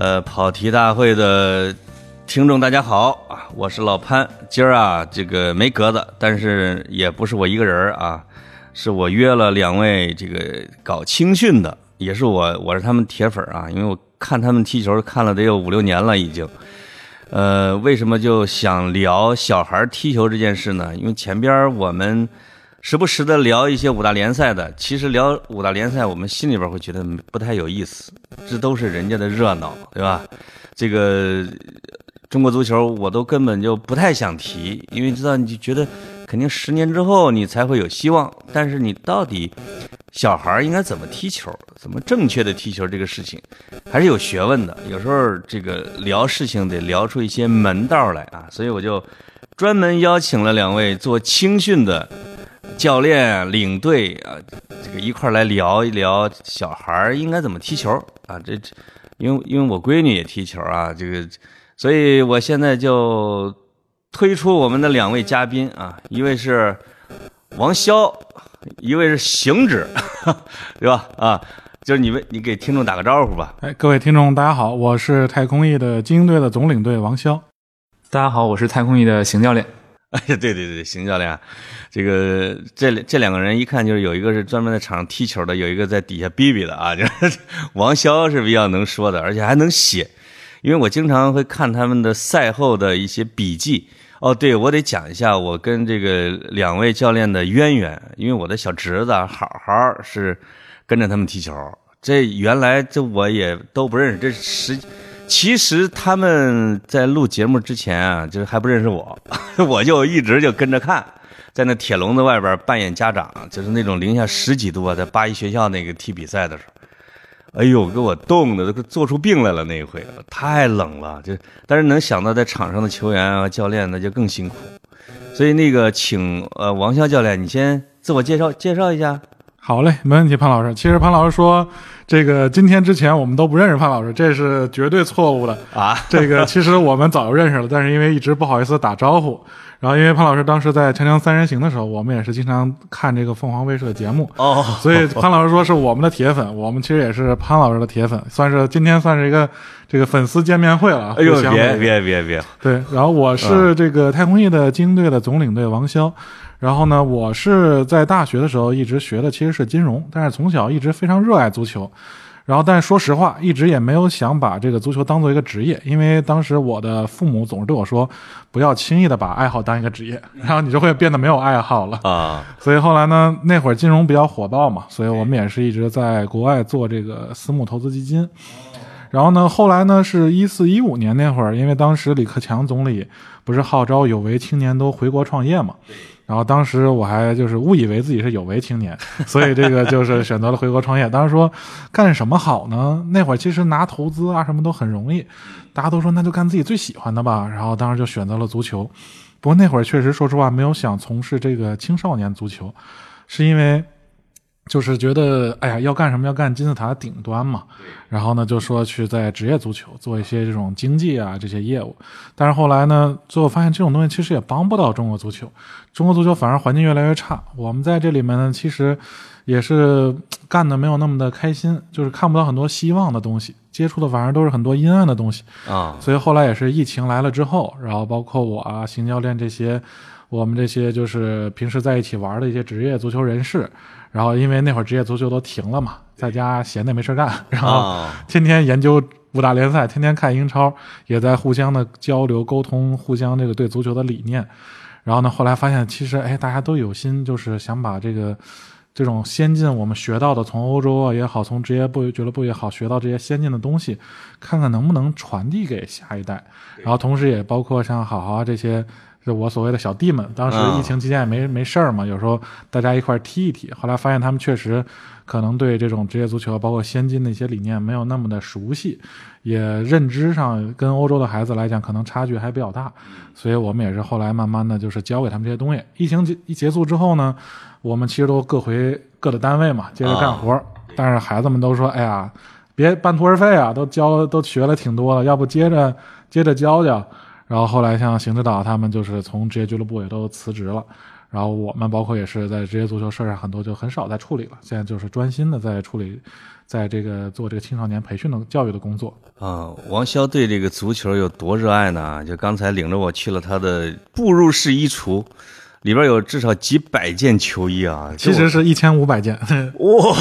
呃，跑题大会的听众大家好啊，我是老潘。今儿啊，这个没格子，但是也不是我一个人啊，是我约了两位这个搞青训的，也是我，我是他们铁粉啊，因为我看他们踢球看了得有五六年了已经。呃，为什么就想聊小孩踢球这件事呢？因为前边我们时不时的聊一些五大联赛的，其实聊五大联赛，我们心里边会觉得不太有意思，这都是人家的热闹，对吧？这个中国足球我都根本就不太想提，因为知道你就觉得肯定十年之后你才会有希望，但是你到底小孩应该怎么踢球，怎么正确的踢球这个事情，还是有学问的。有时候这个聊事情得聊出一些门道来啊，所以我就专门邀请了两位做青训的教练、领队啊，这个一块来聊一聊小孩应该怎么踢球啊。这因为因为我闺女也踢球啊，这个，所以我现在就推出我们的两位嘉宾啊，一位是王潇。一位是行止，对吧？啊，就是你们，你给听众打个招呼吧。哎，各位听众，大家好，我是太空翼的精英队的总领队王潇。大家好，我是太空翼的邢教练。哎，对对对，邢教练，这个这这两个人一看就是有一个是专门在场上踢球的，有一个在底下逼逼的啊。就是 王潇是比较能说的，而且还能写，因为我经常会看他们的赛后的一些笔记。哦，对，我得讲一下我跟这个两位教练的渊源，因为我的小侄子好好是跟着他们踢球，这原来这我也都不认识，这实其实他们在录节目之前啊，就是还不认识我，我就一直就跟着看，在那铁笼子外边扮演家长，就是那种零下十几度啊，在八一学校那个踢比赛的时候。哎呦，给我冻的都做出病来了那一回，太冷了。就但是能想到在场上的球员啊、教练那就更辛苦。所以那个，请呃王潇教练，你先自我介绍介绍一下。好嘞，没问题，潘老师。其实潘老师说，这个今天之前我们都不认识潘老师，这是绝对错误的啊。这个其实我们早就认识了，但是因为一直不好意思打招呼。然后，因为潘老师当时在《锵锵三人行》的时候，我们也是经常看这个凤凰卫视的节目哦，所以潘老师说是我们的铁粉，我们其实也是潘老师的铁粉，算是今天算是一个这个粉丝见面会了。哎呦，别别别别！对，然后我是这个太空翼的精英队的总领队王潇，然后呢，我是在大学的时候一直学的其实是金融，但是从小一直非常热爱足球。然后，但是说实话，一直也没有想把这个足球当做一个职业，因为当时我的父母总是对我说，不要轻易的把爱好当一个职业，然后你就会变得没有爱好了啊。所以后来呢，那会儿金融比较火爆嘛，所以我们也是一直在国外做这个私募投资基金。然后呢，后来呢，是一四一五年那会儿，因为当时李克强总理不是号召有为青年都回国创业嘛。然后当时我还就是误以为自己是有为青年，所以这个就是选择了回国创业。当时说干什么好呢？那会儿其实拿投资啊什么都很容易，大家都说那就干自己最喜欢的吧。然后当时就选择了足球。不过那会儿确实说实话没有想从事这个青少年足球，是因为。就是觉得，哎呀，要干什么要干金字塔顶端嘛，然后呢，就说去在职业足球做一些这种经济啊这些业务，但是后来呢，最后发现这种东西其实也帮不到中国足球，中国足球反而环境越来越差。我们在这里面呢，其实也是干的没有那么的开心，就是看不到很多希望的东西，接触的反而都是很多阴暗的东西啊。所以后来也是疫情来了之后，然后包括我啊，邢教练这些，我们这些就是平时在一起玩的一些职业足球人士。然后，因为那会儿职业足球都停了嘛，在家闲的没事干，然后天天研究五大联赛，天天看英超，也在互相的交流沟通，互相这个对足球的理念。然后呢，后来发现其实哎，大家都有心，就是想把这个这种先进我们学到的，从欧洲啊也好，从职业部俱乐部也好，学到这些先进的东西，看看能不能传递给下一代。然后同时也包括像好好这些。就我所谓的小弟们，当时疫情期间也没没事儿嘛，有时候大家一块踢一踢。后来发现他们确实可能对这种职业足球，包括先进的一些理念没有那么的熟悉，也认知上跟欧洲的孩子来讲可能差距还比较大。所以我们也是后来慢慢的就是教给他们这些东西。疫情结一结束之后呢，我们其实都各回各的单位嘛，接着干活。但是孩子们都说：“哎呀，别半途而废啊，都教都学了挺多了，要不接着接着教教。”然后后来像邢指导他们就是从职业俱乐部也都辞职了，然后我们包括也是在职业足球社上很多就很少在处理了，现在就是专心的在处理，在这个做这个青少年培训的教育的工作。啊，王潇对这个足球有多热爱呢？就刚才领着我去了他的步入式衣橱，里边有至少几百件球衣啊，其实是一千五百件，哇，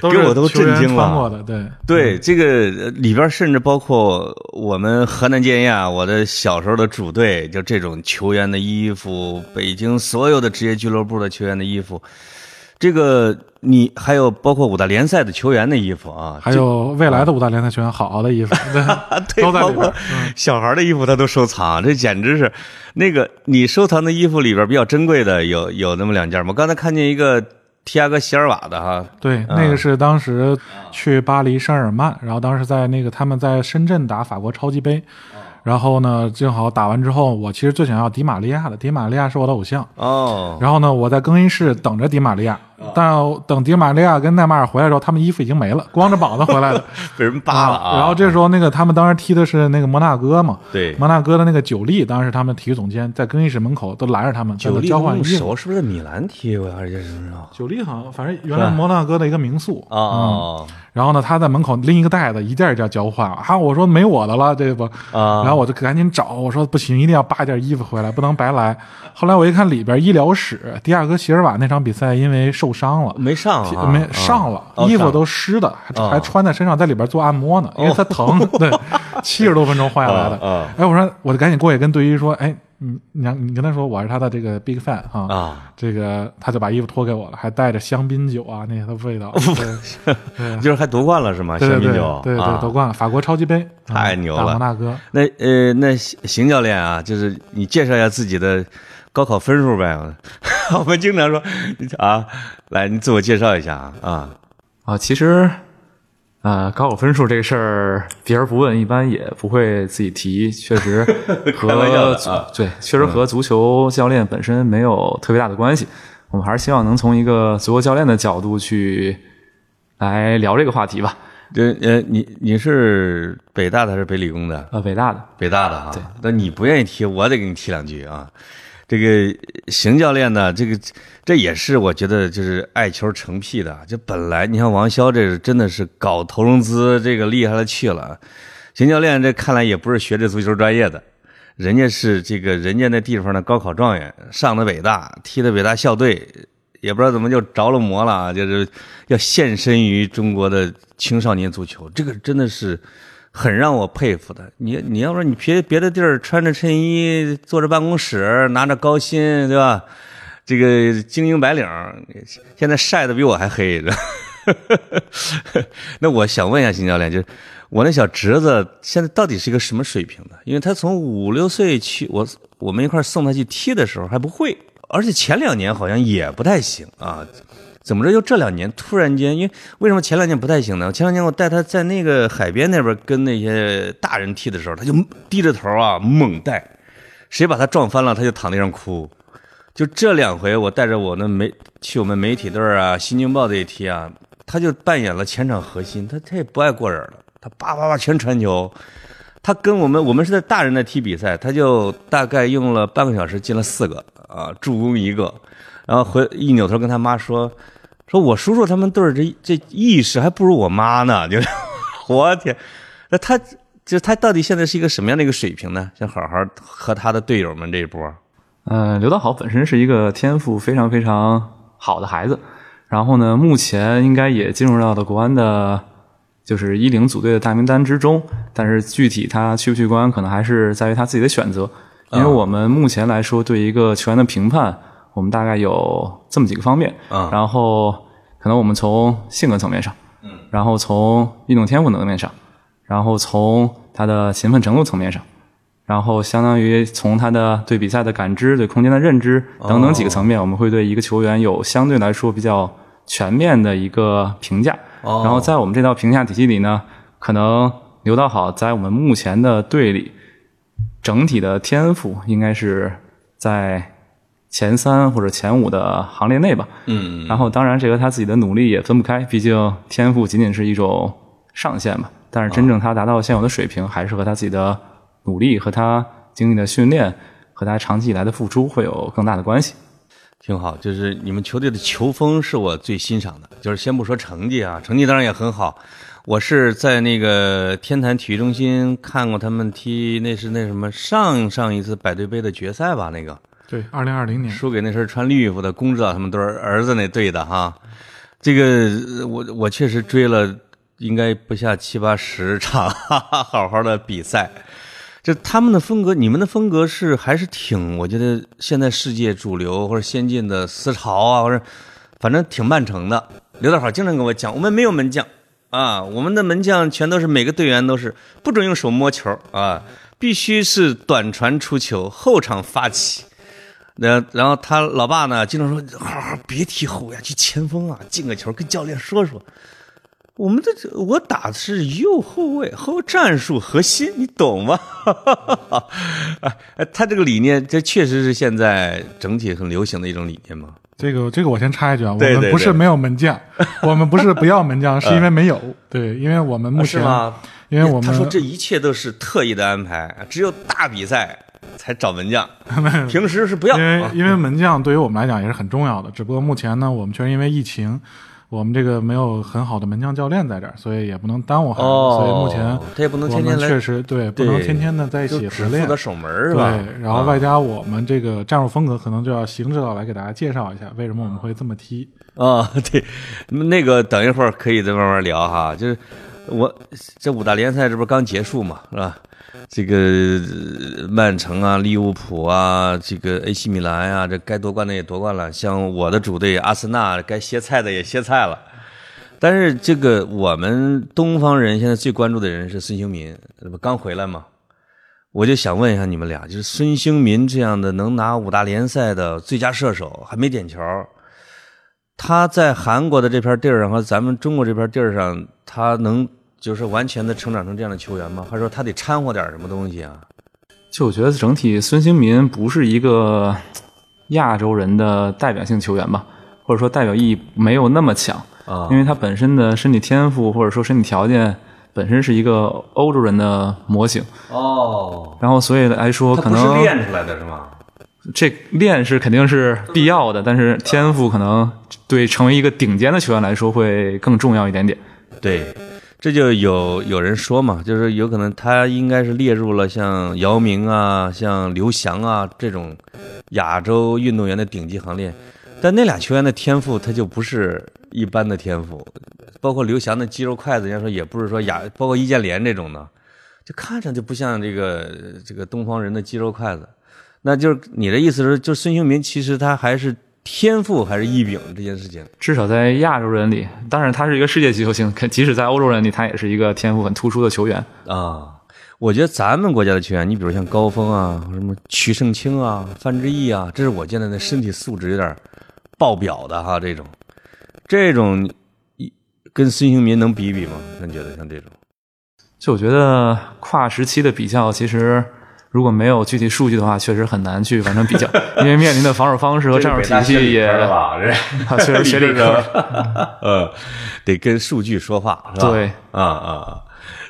都 给我都震惊了。穿过的，对。对，这个呃里边甚至包括我们河南建业啊，我的小时候的主队，就这种球员的衣服，北京所有的职业俱乐部的球员的衣服，这个你还有包括五大联赛的球员的衣服啊，还有未来的五大联赛球员好好的衣服，都在里边。嗯小孩的衣服他都收藏，这简直是那个你收藏的衣服里边比较珍贵的有有那么两件吗？刚才看见一个提亚戈席尔瓦的哈，对，那个是当时去巴黎圣日耳曼，然后当时在那个他们在深圳打法国超级杯，然后呢，正好打完之后，我其实最想要迪玛利亚的，迪玛利亚是我的偶像。哦，然后呢，我在更衣室等着迪玛利亚，但等迪玛利亚跟奈马尔回来的时候，他们衣服已经没了，光着膀子回来的。被人扒了啊！然后这时候，那个他们当时踢的是那个摩纳哥嘛，对摩纳哥的那个九力，当时他们体育总监在更衣室门口都拦着他们，在那九力交换衣服。是不是在米兰踢过呀？还是在什么时候？九力好像反正原来摩纳哥的一个民宿嗯哦然后呢，他在门口拎一个袋子，一件一件交换啊。我说没我的了，这不，啊然后我就赶紧找，我说不行，一定要扒件衣服回来，不能白来。后来我一看里边医疗室，迪亚哥席尔瓦那场比赛因为受伤了。没上啊，没啊上了，哦衣服都湿的，还哦还穿在身上，在里边做按摩呢，因为他疼。对，七十多分钟换下来的。哎，我说我就赶紧过去跟队医说，哎，你你让你跟他说我是他的这个 big fan 啊，啊，这个他就把衣服脱给我了，还带着香槟酒啊那些的味道。对对就是还夺冠了是吗？对对对香槟酒，对对啊夺冠了，法国超级杯，嗯太牛了打摩纳哥。那呃，那邢邢教练啊，就是你介绍一下自己的高考分数呗。我们经常说啊，来，你自我介绍一下啊啊。啊，其实，呃，高考分数这个事儿，别人不问，一般也不会自己提。确实 开玩笑和的啊对，确实和足球教练本身没有特别大的关系。我们还是希望能从一个足球教练的角度去来聊这个话题吧。呃呃，你你是北大的还是北理工的？呃，北大的，北大的哈。那你不愿意提，我得给你提两句啊。这个邢教练呢，这个这也是我觉得就是爱球成癖的。就本来你看王潇这是真的是搞投融资，这个厉害了去了。邢教练这看来也不是学这足球专业的，人家是这个人家那地方的高考状元，上的北大，踢的北大校队，也不知道怎么就着了魔了，就是要献身于中国的青少年足球，这个真的是很让我佩服的。你你要说你别别的地儿穿着衬衣坐着办公室拿着高薪，对吧？这个精英白领现在晒得比我还黑。那我想问一下邢教练，就是我那小侄子现在到底是一个什么水平的？因为他从五六岁去，我我们一块送他去踢的时候还不会，而且前两年好像也不太行啊。怎么着？就这两年突然间，因为为什么前两年不太行呢？前两年我带他在那个海边那边跟那些大人踢的时候，他就低着头啊猛带，谁把他撞翻了，他就躺地上哭。就这两回，我带着我那媒去我们媒体队啊、新京报这一踢啊，他就扮演了前场核心，他他也不爱过人了，他叭叭叭全传球。他跟我们我们是在大人那踢比赛，他就大概用了半个小时进了四个啊，助攻一个，然后回一扭头跟他妈说，说我叔叔他们队儿这这意识还不如我妈呢，就是我天，那他就是他到底现在是一个什么样的一个水平呢？想好好和他的队友们这一波，呃，刘道好本身是一个天赋非常非常好的孩子，然后呢，目前应该也进入到了国安的，就是一零组队的大名单之中，但是具体他去不去国安，可能还是在于他自己的选择。因为我们目前来说，对一个球员的评判，我们大概有这么几个方面，嗯然后可能我们从性格层面上，嗯，然后从运动天赋层面上，然后从他的勤奋程度层面上。然后相当于从他的对比赛的感知、对空间的认知等等几个层面，我们会对一个球员有相对来说比较全面的一个评价。哦然后在我们这套评价体系里呢，可能刘道好在我们目前的队里整体的天赋应该是在前三或者前五的行列内吧。嗯然后当然这和他自己的努力也分不开，毕竟天赋仅仅是一种上限嘛。但是真正他达到现有的水平，还是和他自己的努力和他经历的训练和他长期以来的付出会有更大的关系。挺好。就是你们球队的球风是我最欣赏的。就是先不说成绩啊，成绩当然也很好。我是在那个天坛体育中心看过他们踢，那是那什么上上一次百队杯的决赛吧？那个对，二零二零年输给那身穿绿衣服的公指导他们都是儿子那队的哈。这个我我确实追了，应该不下七八十场，哈哈，好好的比赛。就他们的风格，你们的风格是还是挺，我觉得现在世界主流或者先进的思潮啊，或者反正挺曼城的。刘大好经常跟我讲，我们没有门将。啊，我们的门将全都是每个队员都是不准用手摸球啊，必须是短传出球，后场发起。那然后他老爸呢，经常说：“好好别踢后卫，去前锋啊，进个球，跟教练说说。”我们这我打的是右后卫，后战术核心，你懂吗？哎，他这个理念，这确实是现在整体很流行的一种理念吗？这个这个我先插一句啊，我们不是没有门将，我们不是不要门将，是因为没有。对，因为我们目前，啊是吗？因为我们他说这一切都是特意的安排，只有大比赛才找门将，平时是不要。因为啊因为门将对于我们来讲也是很重要的，只不过目前呢，我们确实因为疫情，我们这个没有很好的门将教练在这儿，所以也不能耽误孩子，哦所以目前他也不能天天来确实对不能天天的在一起合练只负责。守门儿是吧？对，然后外加我们这个战术风格，可能就要邢指导来给大家介绍一下，为什么我们会这么踢。啊、对，那个等一会儿可以再慢慢聊哈。就是我这五大联赛这不是刚结束嘛，是吧？这个曼城啊、利物浦啊、这个 AC 米兰啊，这该夺冠的也夺冠了。像我的主队阿森纳，该歇菜的也歇菜了。但是这个我们东方人现在最关注的人是孙兴民，这不刚回来吗？我就想问一下你们俩，就是孙兴民这样的能拿五大联赛的最佳射手，还没点球，他在韩国的这片地儿上和咱们中国这片地儿上，他能就是完全的成长成这样的球员吗？还是说他得掺和点什么东西啊？就我觉得整体孙兴民不是一个亚洲人的代表性球员吧，或者说代表意义没有那么强啊因为他本身的身体天赋或者说身体条件本身是一个欧洲人的模型，哦，然后所以来说可能练出来的是吗？这练是肯定是必要的，但是天赋可能对成为一个顶尖的球员来说会更重要一点点。对，这就有有人说嘛，就是有可能他应该是列入了像姚明啊、像刘翔啊这种亚洲运动员的顶级行列，但那俩球员的天赋他就不是一般的天赋，包括刘翔的肌肉筷子，人家说也不是说亚，包括易建联这种的，就看着就不像这个这个东方人的肌肉筷子。那就是你的意思是，就孙兴民其实他还是天赋还是异禀这件事情。至少在亚洲人里，当然他是一个世界级球星，可即使在欧洲人里，他也是一个天赋很突出的球员。啊，我觉得咱们国家的球员，你比如像高峰啊，什么曲胜清啊、范志毅啊，这是我见到的身体素质有点爆表的哈，这种，这种一跟孙兴民能比比吗？你觉得像这种？就我觉得跨时期的比较，其实如果没有具体数据的话，确实很难去完成比较，因为面临的防守方式和战术体系也 确实 学理科。呃，得跟数据说话，是吧？对，啊啊啊！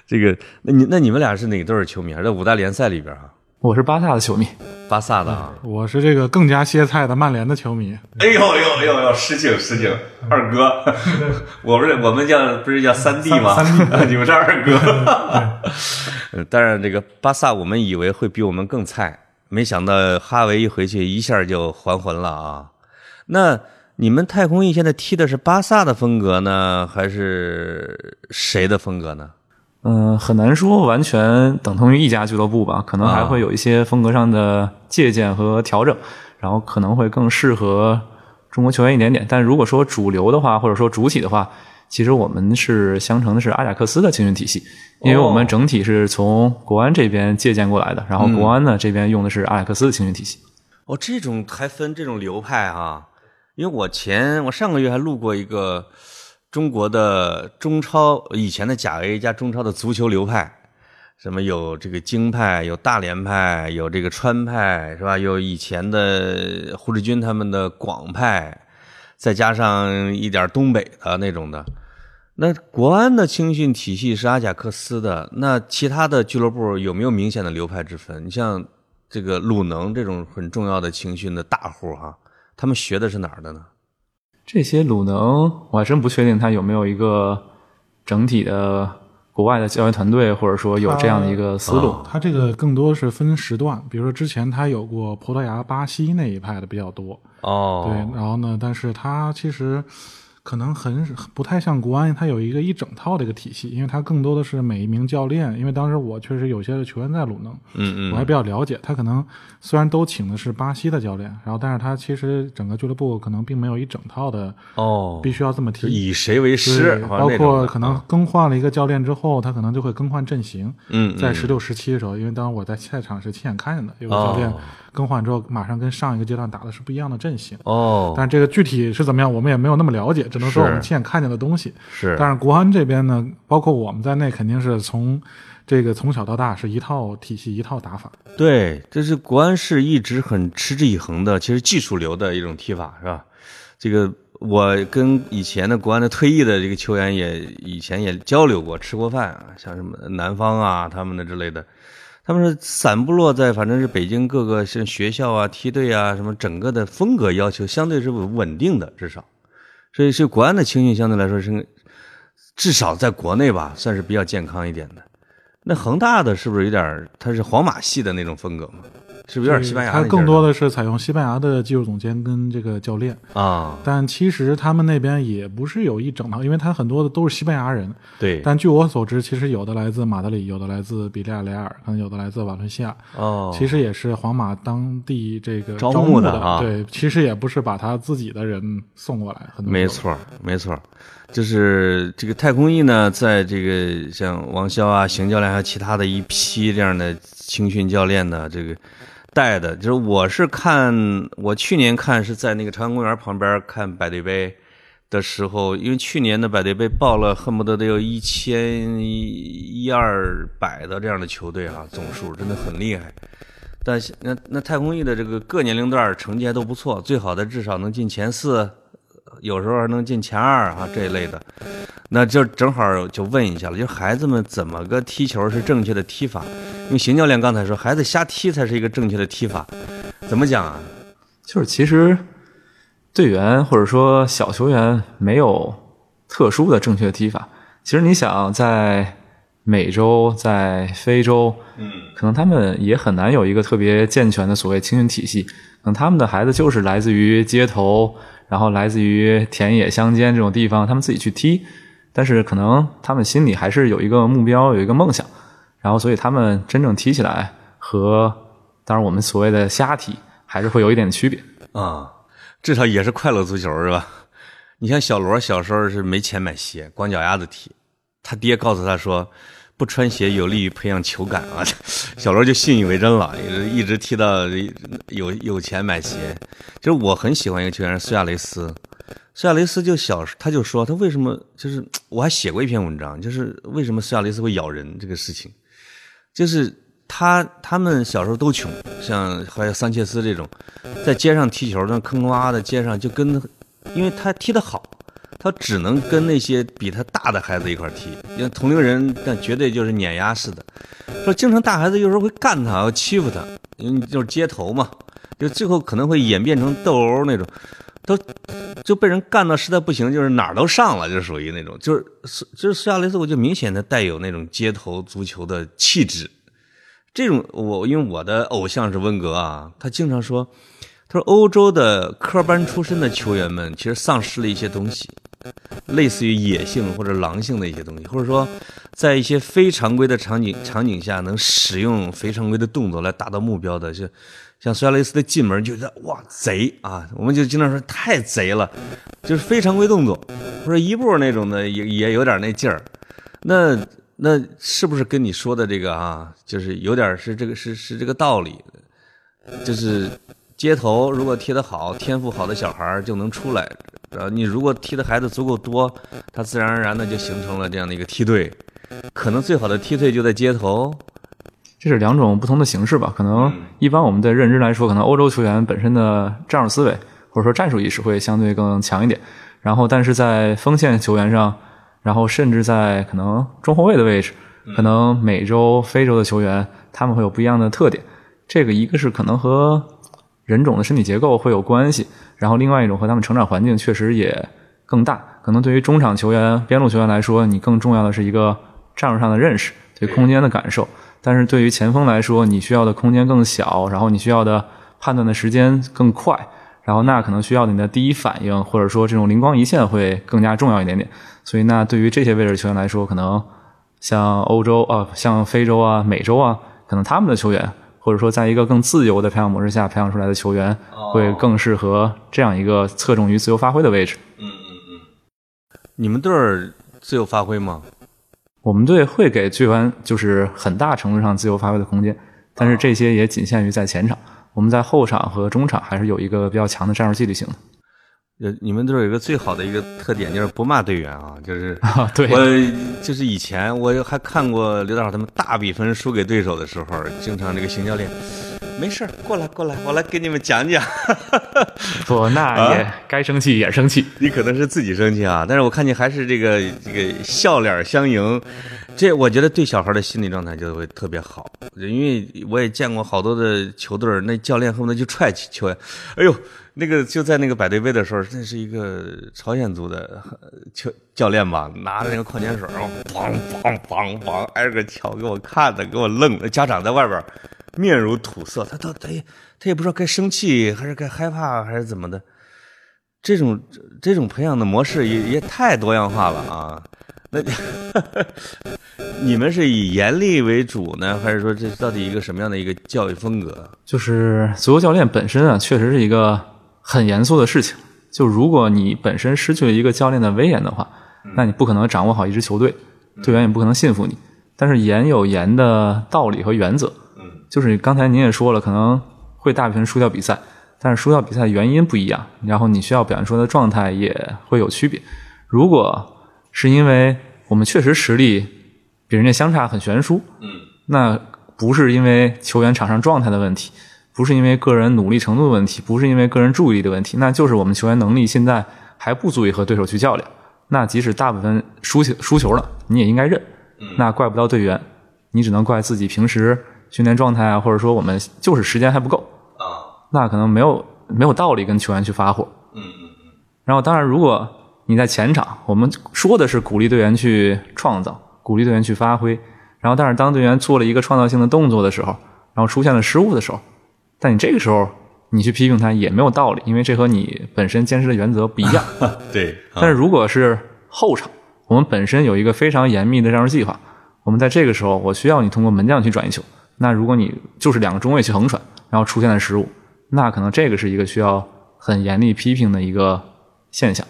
这个，那你那你们俩是哪队儿球迷？在五大联赛里边啊？我是巴萨的球迷，巴萨的啊？我是这个更加歇菜的曼联的球迷，哎呦呦呦呦，失敬失敬，二哥，我不是我们叫不是叫三弟吗？三弟，你们是二哥。呃当然，这个巴萨我们以为会比我们更菜，没想到哈维一回去一下就还魂了啊！那你们太空翼现在踢的是巴萨的风格呢，还是谁的风格呢？嗯、很难说完全等同于一家俱乐部吧，可能还会有一些风格上的借鉴和调整，然后可能会更适合中国球员一点点。但如果说主流的话，或者说主体的话，其实我们是相承的是阿贾克斯的青训体系，因为我们整体是从国安这边借鉴过来的，然后国安呢、这边用的是阿贾克斯的青训体系。哦，这种还分这种流派啊？因为我前我上个月还录过一个中国的中超以前的甲 A 加中超的足球流派，什么有这个京派，有大连派，有这个川派，是吧？有以前的胡志军他们的广派，再加上一点东北的那种的。那国安的青训体系是阿贾克斯的，那其他的俱乐部有没有明显的流派之分？你像这个鲁能这种很重要的青训的大户哈，他们学的是哪儿的呢？这些鲁能我还真不确定他有没有一个整体的国外的教育团队，或者说有这样的一个思路。他这个更多是分时段，比如说之前他有过葡萄牙、巴西那一派的比较多，哦，对，然后呢，但是他其实可能很不太像国安，它有一个一整套的一个体系，因为它更多的是每一名教练。因为当时我确实有些球员在鲁能，嗯嗯，我还比较了解。他可能虽然都请的是巴西的教练，然后但是他其实整个俱乐部可能并没有一整套的，哦，必须要这么踢。以谁为师包括可能啊更换了一个教练之后，他可能就会更换阵型。嗯，嗯在十六、十七的时候，因为当时我在赛场是亲眼看见的，有个教练哦更换之后，马上跟上一个阶段打的是不一样的阵型。哦，但这个具体是怎么样，我们也没有那么了解，只能说我们亲眼看见的东西。是，但是国安这边呢，包括我们在内，肯定是从这个从小到大是一套体系、一套打法。对，这是国安是一直很持之以恒的，其实技术流的一种踢法，是吧？这个我跟以前的国安的退役的这个球员也以前也交流过，吃过饭啊，像什么南方啊他们的之类的，他们是散部落在反正是北京各个像学校啊、梯队啊什么，整个的风格要求相对是稳定的，至少，所以是国安的青训相对来说是至少在国内吧，算是比较健康一点的。那恒大的是不是有点儿？它是皇马系的那种风格吗？是不是有点西班牙他更多的是采用西班牙的技术总监跟这个教练，啊？但其实他们那边也不是有一整套，因为他很多的都是西班牙人。对，但据我所知，其实有的来自马德里，有的来自比利亚雷尔，可能有的来自瓦伦西亚。哦，其实也是皇马当地这个招募的啊对，其实也不是把他自己的人送过来，很多没错，没错，就是这个太空翼呢，在这个像王潇啊、邢教练还有其他的一批这样的青训教练呢，这个带的，就是我是看我去年看是在那个朝阳公园旁边看百对杯的时候，因为去年的百对杯报了恨不得得有一千一二百的这样的球队啊，总数真的很厉害。但那那太空翼的这个各年龄段成绩还都不错，最好的至少能进前四，有时候还能进前二啊这一类的。那就正好就问一下了，就是孩子们怎么个踢球是正确的踢法？因为邢教练刚才说，孩子瞎踢才是一个正确的踢法，怎么讲啊？就是其实队员或者说小球员没有特殊的正确的踢法。其实你想在美洲、在非洲，嗯，可能他们也很难有一个特别健全的所谓青训体系。可能他们的孩子就是来自于街头，然后来自于田野乡间这种地方，他们自己去踢。但是可能他们心里还是有一个目标，有一个梦想，然后所以他们真正踢起来和当然我们所谓的瞎踢还是会有一点区别。啊，至少也是快乐足球是吧？你像小罗小时候是没钱买鞋，光脚丫子踢，他爹告诉他说，不穿鞋有利于培养球感啊。小罗就信以为真了，一直踢到有有钱买鞋。其实我很喜欢一个球员苏亚雷斯，苏亚雷斯就小他就说他为什么就是我还写过一篇文章，就是为什么苏亚雷斯会咬人这个事情，就是他他们小时候都穷，像还有桑切斯这种，在街上踢球，那坑洼的街上，就跟，因为他踢得好，他只能跟那些比他大的孩子一块踢，因为同龄人那绝对就是碾压式的，说经常大孩子有时候会干他，要欺负他，因为就是街头嘛，就最后可能会演变成斗殴那种，都就被人干到实在不行，就是哪儿都上了，就属于那种，就是苏就是苏亚雷斯，我就明显的带有那种街头足球的气质。这种我因为我的偶像是温格啊，他经常说，他说欧洲的科班出身的球员们其实丧失了一些东西，类似于野性或者狼性的一些东西，或者说在一些非常规的场景场景下能使用非常规的动作来达到目标的，就像苏亚雷斯的进门就觉得哇贼啊，我们就经常说太贼了，就是非常规动作或者一步那种的也也有点那劲儿，那。那是不是跟你说的这个啊，就是有点是这个是是这个道理，就是街头如果贴得好，天赋好的小孩就能出来，然后你如果踢的孩子足够多，他自然而然的就形成了这样的一个梯队，可能最好的梯队就在街头，这是两种不同的形式吧？可能一般我们的认知来说，可能欧洲球员本身的战术思维或者说战术意识会相对更强一点，然后但是在锋线球员上，然后甚至在可能中后卫的位置，可能美洲、非洲的球员他们会有不一样的特点。这个一个是可能和人种的身体结构会有关系，然后另外一种和他们成长环境确实也更大。可能对于中场球员、边路球员来说，你更重要的是一个战术上的认识，对空间的感受。但是对于前锋来说，你需要的空间更小，然后你需要的判断的时间更快，然后那可能需要你的第一反应或者说这种灵光一现会更加重要一点点。所以那对于这些位置球员来说，可能像欧洲啊、像非洲啊、美洲啊，可能他们的球员或者说在一个更自由的培养模式下培养出来的球员，会更适合这样一个侧重于自由发挥的位置。嗯嗯嗯你们队儿自由发挥吗？我们队会给球员就是很大程度上自由发挥的空间，但是这些也仅限于在前场。我们在后场和中场还是有一个比较强的战术纪律性的。呃，你们队儿有一个最好的一个特点就是不骂队员啊，就是啊，对，我就是以前我还看过刘大伙他们大比分输给对手的时候，经常这个邢教练，没事儿过来过来，我来给你们讲讲。不，那也该生气也生气。你可能是自己生气啊，但是我看你还是这个这个笑脸相迎，这我觉得对小孩的心理状态就会特别好，因为我也见过好多的球队，那教练恨不得就踹起球员，哎呦，那个就在那个百对杯的时候，那是一个朝鲜族的呃球教练吧，拿着那个矿泉水，然后梆梆梆梆挨个敲，给我看的，给我愣，家长在外边面如土色，他他他也他也不知道该生气还是该害怕还是怎么的。这种这种培养的模式也也太多样化了啊！那 你们是以严厉为主呢，还是说这到底一个什么样的一个教育风格？就是足球教练本身啊，确实是一个很严肃的事情。就如果你本身失去了一个教练的威严的话，那你不可能掌握好一支球队，队员也不可能信服你。但是严有严的道理和原则，就是刚才您也说了，可能会大部分输掉比赛，但是输掉比赛的原因不一样，然后你需要表现出来的状态也会有区别。如果是因为我们确实实力比人家相差很悬殊，嗯，那不是因为球员场上状态的问题，不是因为个人努力程度的问题，不是因为个人注意力的问题，那就是我们球员能力现在还不足以和对手去较量。那即使大部分输球输球了，你也应该认，那怪不到队员，你只能怪自己平时训练状态啊，或者说我们就是时间还不够，啊，那可能没有没有道理跟球员去发火。嗯嗯然后，当然，如果你在前场，我们说的是鼓励队员去创造，鼓励队员去发挥。然后，但是当队员做了一个创造性的动作的时候，然后出现了失误的时候，但你这个时候你去批评他也没有道理，因为这和你本身坚持的原则不一样。嗯，对，但是如果是后场，我们本身有一个非常严密的战术计划，我们在这个时候，我需要你通过门将去转移球。那如果你就是两个中卫去横传，然后出现了失误，那可能这个是一个需要很严厉批评的一个现象。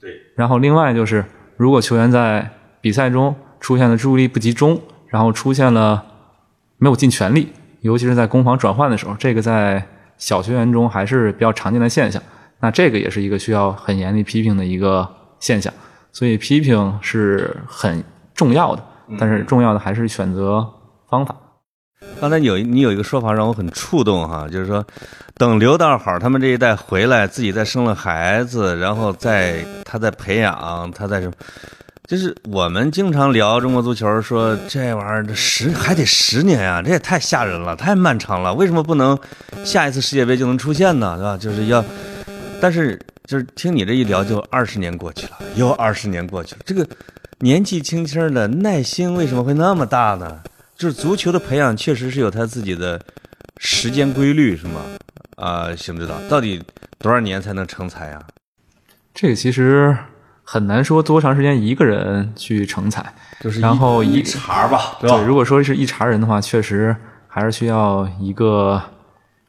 对，然后另外就是，如果球员在比赛中出现了注意力不集中，然后出现了没有尽全力，尤其是在攻防转换的时候，这个在小球员中还是比较常见的现象。那这个也是一个需要很严厉批评的一个现象。所以批评是很重要的，但是重要的还是选择方法。刚才有你有一个说法让我很触动哈，就是说，等刘大好他们这一代回来，自己再生了孩子，然后再他再培养，他再什么，就是我们经常聊中国足球，说这玩意儿这十还得十年啊、这也太吓人了，太漫长了，为什么不能下一次世界杯就能出现呢？对吧？就是要，但是就是听你这一聊，就二十年过去了，又二十年过去了，这个年纪轻轻的耐心为什么会那么大呢？就是足球的培养确实是有它自己的时间规律，是吗？啊、邢指导，到底多少年才能成才啊？这个其实很难说多长时间一个人去成才，就是然后一茬吧，对对，如果说是一茬人的话，确实还是需要一个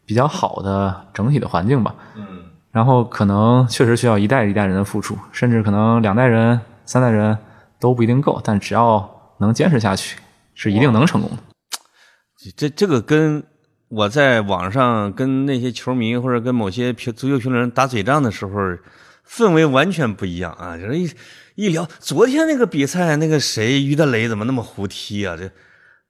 比较好的整体的环境吧。嗯，然后可能确实需要一代一代人的付出，甚至可能两代人、三代人都不一定够，但只要能坚持下去，是一定能成功的。这这个跟我在网上跟那些球迷或者跟某些评足球评论人打嘴仗的时候，氛围完全不一样啊！就是一一聊昨天那个比赛，那个谁于德雷怎么那么胡踢啊？这，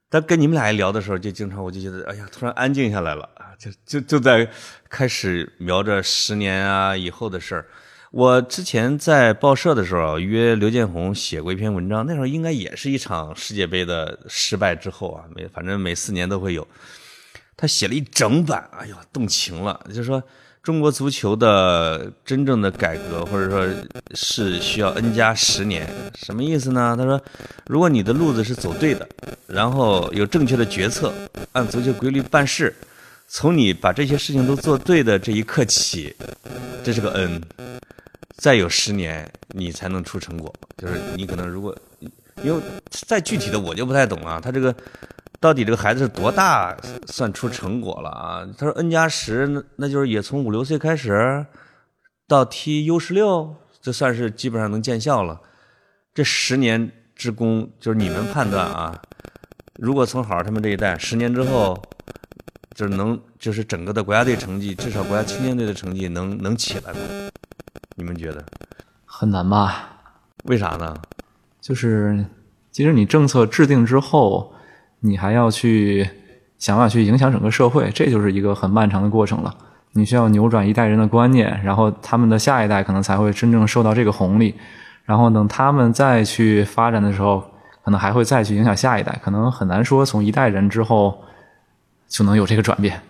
但跟你们俩一聊的时候，就经常我就觉得，哎呀，突然安静下来了啊！就就就在开始瞄着十年啊以后的事儿。我之前在报社的时候约刘建宏写过一篇文章，那时候应该也是一场世界杯的失败之后啊，每反正每四年都会有。他写了一整版，哎呦，动情了，就是说中国足球的真正的改革，或者说是需要 N 加十年，什么意思呢？他说，如果你的路子是走对的，然后有正确的决策，按足球规律办事，从你把这些事情都做对的这一刻起，这是个 N，再有十年你才能出成果。就是你可能如果，因为再具体的我就不太懂啊，他这个。到底这个孩子是多大算出成果了啊？他说 N 加十，那就是也从五六岁开始到踢 U 十六，这算是基本上能见效了。这十年之功，就是你们判断啊。如果从好他们这一代，十年之后，就是能，就是整个的国家队成绩，至少国家青年队的成绩能能起来吗？你们觉得很难吧？为啥呢？就是其实你政策制定之后。你还要去想办法去影响整个社会，这就是一个很漫长的过程了。你需要扭转一代人的观念，然后他们的下一代可能才会真正受到这个红利。然后等他们再去发展的时候，可能还会再去影响下一代。可能很难说从一代人之后就能有这个转变。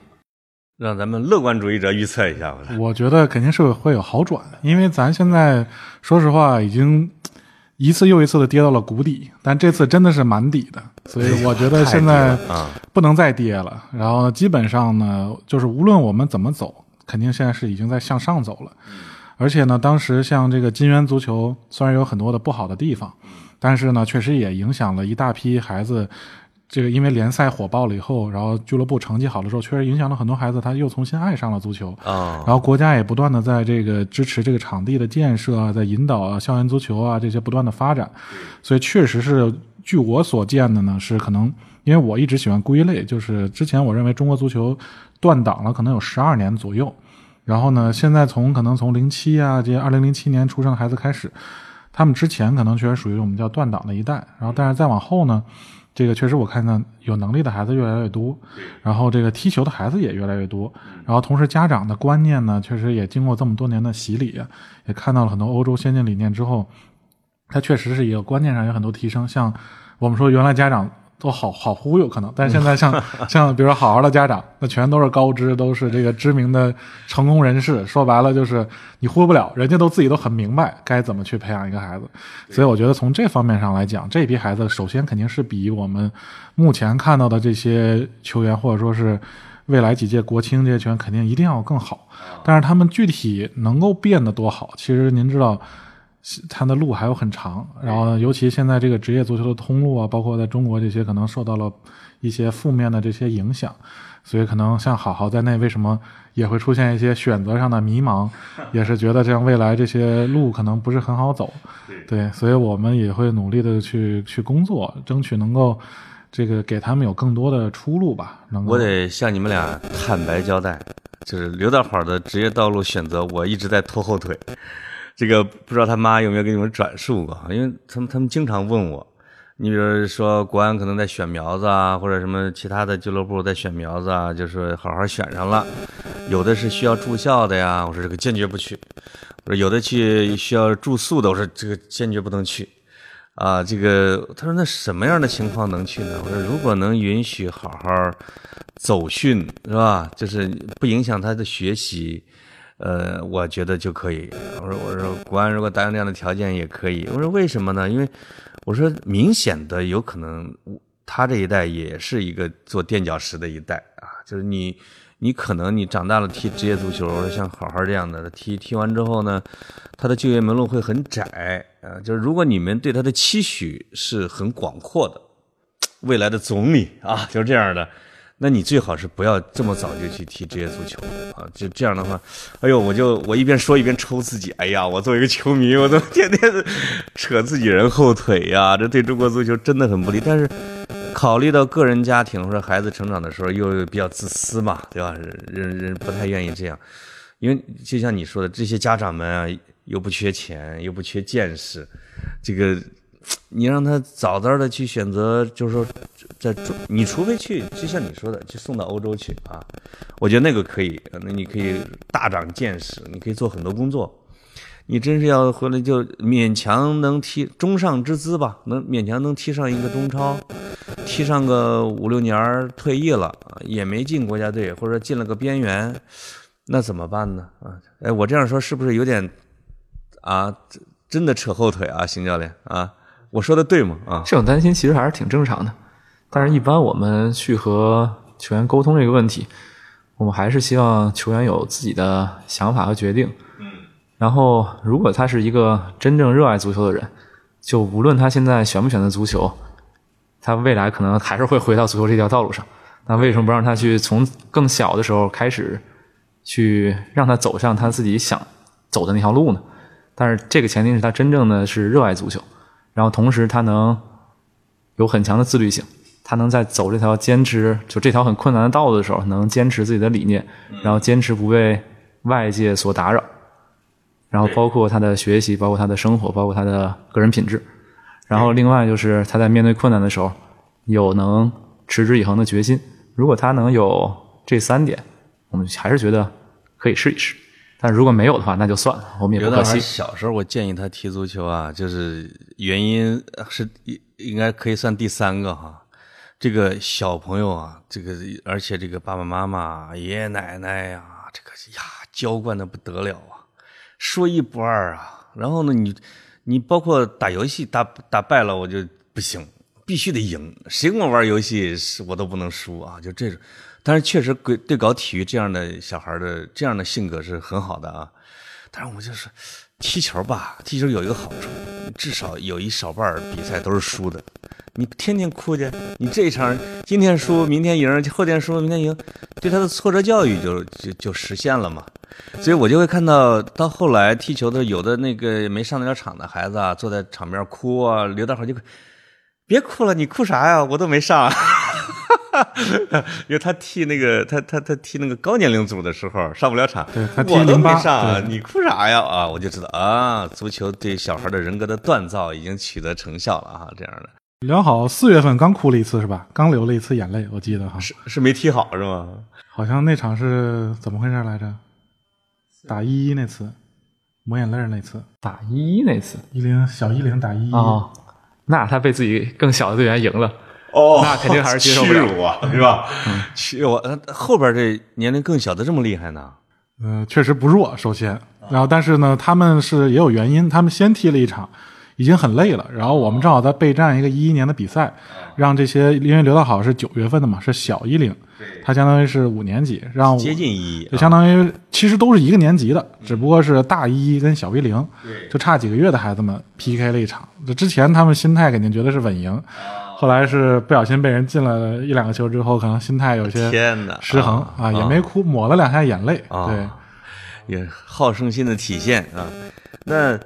让咱们乐观主义者预测一下吧。我觉得肯定是会有好转，因为咱现在说实话已经。一次又一次的跌到了谷底，但这次真的是满底的，所以我觉得现在不能再跌了。然后基本上呢，就是无论我们怎么走，肯定现在是已经在向上走了。而且呢，当时像这个金元足球，虽然有很多的不好的地方，但是呢，确实也影响了一大批孩子。这个因为联赛火爆了以后，然后俱乐部成绩好了之后，确实影响了很多孩子，他又重新爱上了足球啊。然后国家也不断的在这个支持这个场地的建设啊，在引导啊校园足球啊这些不断的发展。所以确实是，据我所见的呢，是可能因为我一直喜欢归类，就是之前我认为中国足球断档了可能有十二年左右，然后呢，现在从可能从零七啊这些二零零七年出生的孩子开始，他们之前可能确实属于我们叫断档的一代，然后但是再往后呢。这个确实，我看到有能力的孩子越来越多，然后这个踢球的孩子也越来越多，然后同时家长的观念呢，确实也经过这么多年的洗礼，也看到了很多欧洲先进理念之后，它确实是一个观念上有很多提升。像我们说，原来家长。都好好忽悠可能，但是现在像 像比如说好好的家长，那全都是高知，都是这个知名的成功人士。说白了就是你忽悠不了，人家都自己都很明白该怎么去培养一个孩子。所以我觉得从这方面上来讲，这批孩子首先肯定是比我们目前看到的这些球员，或者说是未来几届国青这些球员，肯定一定要更好。但是他们具体能够变得多好，其实您知道。他的路还有很长，然后尤其现在这个职业足球的通路啊，包括在中国这些可能受到了一些负面的这些影响，所以可能像好好在内，为什么也会出现一些选择上的迷茫，也是觉得这样未来这些路可能不是很好走，对，所以我们也会努力的去去工作，争取能够这个给他们有更多的出路吧。能我得向你们俩坦白交代，就是刘大好的职业道路选择，我一直在拖后腿。这个不知道他妈有没有给你们转述过？因为他们他们经常问我，你比如说国安可能在选苗子啊，或者什么其他的俱乐部在选苗子啊，就是好好选上了，有的是需要住校的呀，我说这个坚决不去；我说有的去需要住宿的，我说这个坚决不能去。啊，这个他说那什么样的情况能去呢？我说如果能允许好好走训是吧？就是不影响他的学习。呃，我觉得就可以。我说，我说，国安如果答应这样的条件也可以。我说为什么呢？因为我说明显的有可能，他这一代也是一个做垫脚石的一代啊。就是你，你可能你长大了踢职业足球，像好好这样的踢，踢完之后呢，他的就业门路会很窄啊。就是如果你们对他的期许是很广阔的，未来的总理啊，就是这样的。那你最好是不要这么早就去踢职业足球啊！就这样的话，哎呦，我就我一边说一边抽自己。哎呀，我作为一个球迷，我怎么天天 扯自己人后腿呀？这对中国足球真的很不利。但是考虑到个人家庭或者孩子成长的时候，又比较自私嘛，对吧？人人不太愿意这样，因为就像你说的，这些家长们啊，又不缺钱，又不缺见识，这个。你让他早早的去选择，就是说，在中，你除非去，就像你说的，去送到欧洲去啊，我觉得那个可以，那你可以大长见识，你可以做很多工作。你真是要回来就勉强能踢中上之资吧，能勉强能踢上一个中超，踢上个五六年儿退役了，也没进国家队，或者进了个边缘，那怎么办呢？啊，哎，我这样说是不是有点啊，真的扯后腿啊，邢教练啊？我说的对吗？啊，这种担心其实还是挺正常的，但是一般我们去和球员沟通这个问题，我们还是希望球员有自己的想法和决定。嗯，然后如果他是一个真正热爱足球的人，就无论他现在选不选择足球，他未来可能还是会回到足球这条道路上。那为什么不让他去从更小的时候开始，去让他走上他自己想走的那条路呢？但是这个前提是他真正的是热爱足球。然后同时，他能有很强的自律性，他能在走这条坚持就这条很困难的道路的时候，能坚持自己的理念，然后坚持不被外界所打扰，然后包括他的学习，包括他的生活，包括他的个人品质。然后另外就是他在面对困难的时候，有能持之以恒的决心。如果他能有这三点，我们还是觉得可以试一试。但如果没有的话，那就算了，我们也不可惜。小时候我建议他踢足球啊，就是原因是应该可以算第三个哈。这个小朋友啊，这个而且这个爸爸妈妈、爷爷奶奶呀，这个呀娇惯的不得了啊，说一不二啊。然后呢，你你包括打游戏打打败了我就不行，必须得赢。谁跟我玩游戏，我都不能输啊，就这种。但是确实，对对搞体育这样的小孩的这样的性格是很好的啊。但是我就是，踢球吧，踢球有一个好处，至少有一少半比赛都是输的。你天天哭去，你这一场今天输，明天赢，后天输，明天赢，对他的挫折教育就就就实现了嘛。所以我就会看到，到后来踢球的有的那个没上得了场的孩子啊，坐在场边哭啊，刘大好几别哭了，你哭啥呀？我都没上。因为他踢那个他他他踢那个高年龄组的时候上不了场，我都没上，你哭啥呀？啊，我就知道啊，足球对小孩的人格的锻造已经取得成效了啊，这样的。聊好四月份刚哭了一次是吧？刚流了一次眼泪，我记得哈。是是没踢好是吗？好像那场是怎么回事来着？打一一那次，抹眼泪那次。打一一那次，一零小一零打一一，那他被自己更小的队员赢了。哦，那肯定还是接受不了啊，是吧？屈我后边这年龄更小的这么厉害呢？嗯，确实不弱。首先，然后但是呢，他们是也有原因，他们先踢了一场，已经很累了。然后我们正好在备战一个一一年的比赛，让这些因为刘道好是九月份的嘛，是小一零，他相当于是五年级，让接近一，就相当于其实都是一个年级的，只不过是大一跟小一零，就差几个月的孩子们 PK 了一场。这之前他们心态肯定觉得是稳赢。后来是不小心被人进了一两个球之后，可能心态有些失衡啊，也没哭，抹了两下眼泪，对，也好胜心的体现啊。那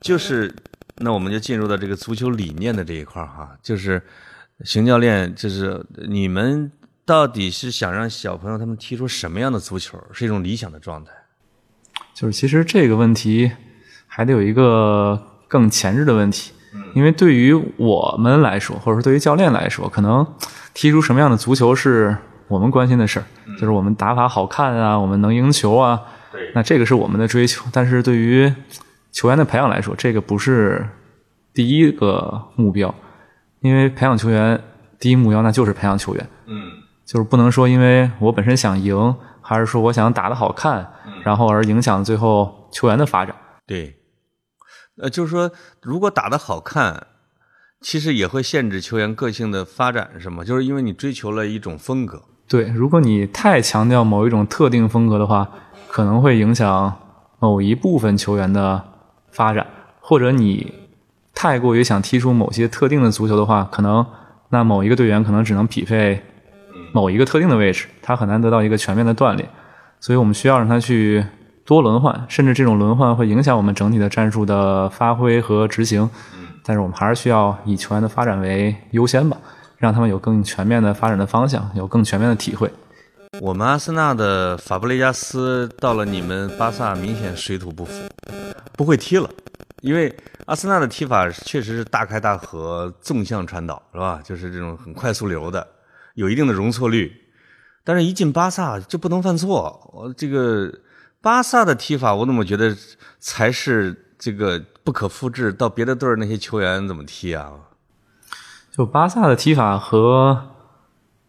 就是那我们就进入到这个足球理念的这一块哈，就是邢教练，就是你们到底是想让小朋友他们踢出什么样的足球，是一种理想的状态？就是其实这个问题还得有一个更前置的问题。因为对于我们来说，或者说对于教练来说，可能踢出什么样的足球是我们关心的事儿，就是我们打法好看啊，我们能赢球啊。那这个是我们的追求。但是对于球员的培养来说，这个不是第一个目标。因为培养球员第一目标那就是培养球员。嗯，就是不能说因为我本身想赢，还是说我想打得好看，然后而影响最后球员的发展。对。呃，就是说，如果打得好看，其实也会限制球员个性的发展，是吗？就是因为你追求了一种风格。对，如果你太强调某一种特定风格的话，可能会影响某一部分球员的发展；或者你太过于想踢出某些特定的足球的话，可能那某一个队员可能只能匹配某一个特定的位置，他很难得到一个全面的锻炼。所以我们需要让他去。多轮换，甚至这种轮换会影响我们整体的战术的发挥和执行。但是我们还是需要以球员的发展为优先吧，让他们有更全面的发展的方向，有更全面的体会。我们阿森纳的法布雷加斯到了你们巴萨，明显水土不服，不会踢了。因为阿森纳的踢法确实是大开大合、纵向传导，是吧？就是这种很快速流的，有一定的容错率。但是，一进巴萨就不能犯错。我这个。巴萨的踢法，我怎么觉得才是这个不可复制？到别的队儿那些球员怎么踢啊？就巴萨的踢法和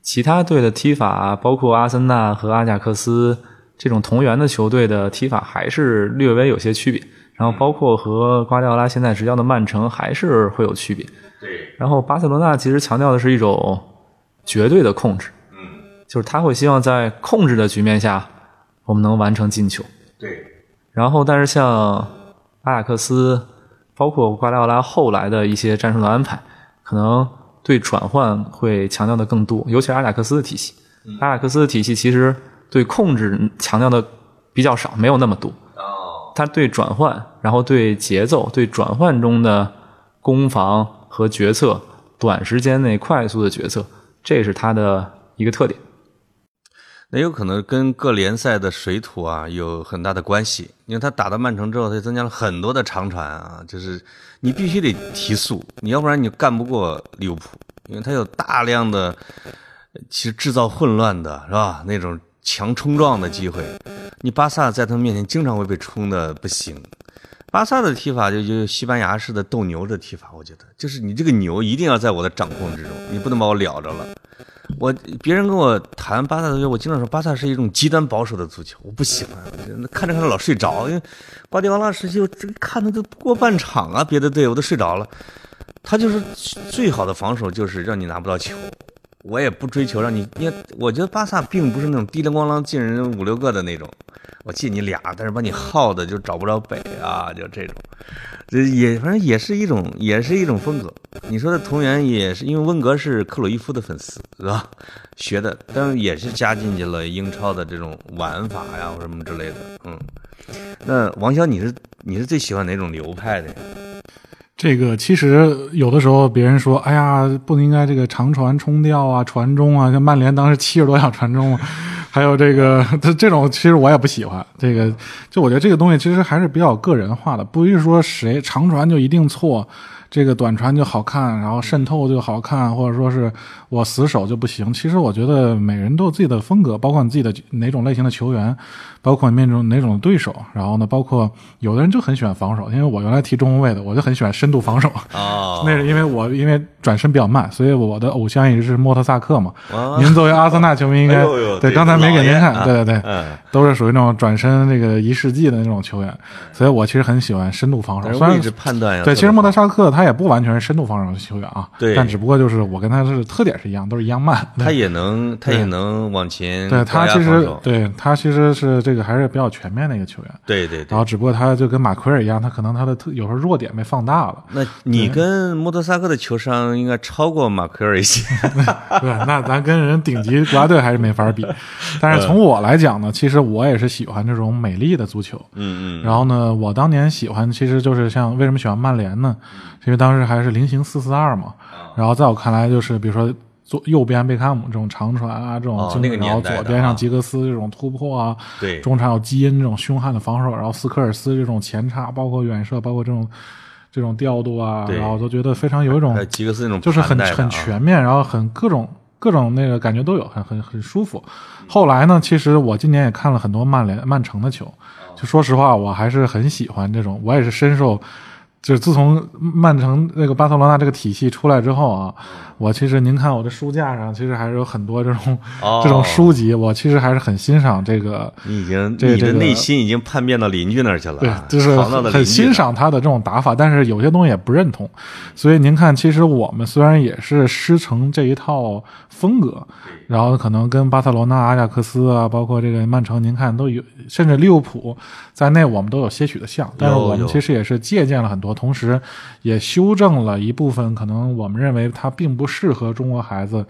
其他队的踢法，包括阿森纳和阿贾克斯这种同源的球队的踢法，还是略微有些区别。然后包括和瓜迪奥拉现在执教的曼城还是会有区别。对，然后巴塞罗那其实强调的是一种绝对的控制，嗯，就是他会希望在控制的局面下，我们能完成进球。对，然后，但是像阿贾克斯，包括瓜迪奥拉后来的一些战术的安排，可能对转换会强调的更多，尤其是阿贾克斯的体系。阿贾克斯的体系其实对控制强调的比较少，没有那么多。哦，他对转换，然后对节奏，对转换中的攻防和决策，短时间内快速的决策，这是他的一个特点。那有可能跟各联赛的水土啊有很大的关系，因为他打到曼城之后，他增加了很多的长传啊，就是你必须得提速，你要不然你干不过利物浦，因为他有大量的其实制造混乱的是吧？那种强冲撞的机会，你巴萨在他们面前经常会被冲的不行。巴萨的踢法就就西班牙式的斗牛的踢法，我觉得就是你这个牛一定要在我的掌控之中，你不能把我撩着了。我别人跟我谈巴萨的时候，我经常说巴萨是一种极端保守的足球，我不喜欢，看着看着老睡着，因为瓜迪奥拉时期我这看的都过半场啊，别的队我都睡着了。他就是最好的防守，就是让你拿不到球。我也不追求让你，因为我觉得巴萨并不是那种滴铃咣啷进人五六个的那种，我进你俩，但是把你耗的就找不着北啊，就这种，这也反正也是一种，也是一种风格。你说的同源也是因为温格是克鲁伊夫的粉丝，是吧？学的，但是也是加进去了英超的这种玩法呀，或什么之类的。嗯，那王潇，你是你是最喜欢哪种流派的呀？这个其实有的时候别人说，哎呀，不应该这个长传冲吊啊、传中啊，像曼联当时七十多脚传中，还有这个 这这种，其实我也不喜欢。这个就我觉得这个东西其实还是比较个人化的，不是说谁长传就一定错，这个短传就好看，然后渗透就好看，或者说是我死守就不行。其实我觉得每人都有自己的风格，包括你自己的哪种类型的球员。包括面中哪种对手，然后呢，包括有的人就很喜欢防守，因为我原来踢中后卫的，我就很喜欢深度防守。哦，那是因为我因为转身比较慢，所以我的偶像一直是莫特萨克嘛。您作为阿森纳球迷，应该 对刚才没给您看，对对对，都是属于那种转身那个一世纪的那种球员，所以我其实很喜欢深度防守。虽然判断对，其实莫特萨克他也不完全是深度防守的球员啊，对，但只不过就是我跟他是特点是一样，都是一样慢。他也能，他也能往前。对他其实对他其实是这个还是比较全。面的一个球员，对对，然后只不过他就跟马奎尔一样，他可能他的特有时候弱点被放大了。那你跟莫德萨克的球商应该超过马奎尔一些，对，那咱跟人顶级国家队还是没法比。但是从我来讲呢，其实我也是喜欢这种美丽的足球。嗯嗯。然后呢，我当年喜欢其实就是像为什么喜欢曼联呢？因为当时还是菱形四四二嘛。然后在我看来，就是比如说。左右边贝克汉姆这种长传啊，这种经历，然后左边上吉格斯这种突破啊，对，中场有基因这种凶悍的防守，然后斯科尔斯这种前插，包括远射，包括这种这种调度啊，然后都觉得非常有一种吉格斯那种就是很很全面，然后很各种各种那个感觉都有，很很很舒服。后来呢，其实我今年也看了很多曼联曼城的球，就说实话，我还是很喜欢这种，我也是深受。就是自从曼城那个巴塞罗那这个体系出来之后啊，我其实您看我的书架上，其实还是有很多这种这种书籍，我其实还是很欣赏这个。你已经你的内心已经叛变到邻居那儿去了，对，就是很欣赏他的这种打法，但是有些东西也不认同。所以您看，其实我们虽然也是师承这一套风格。然后可能跟巴塞罗那、阿贾克斯啊，包括这个曼城，您看都有，甚至利物浦在内，我们都有些许的像。但是我们其实也是借鉴了很多，同时也修正了一部分可能我们认为它并不适合中国孩子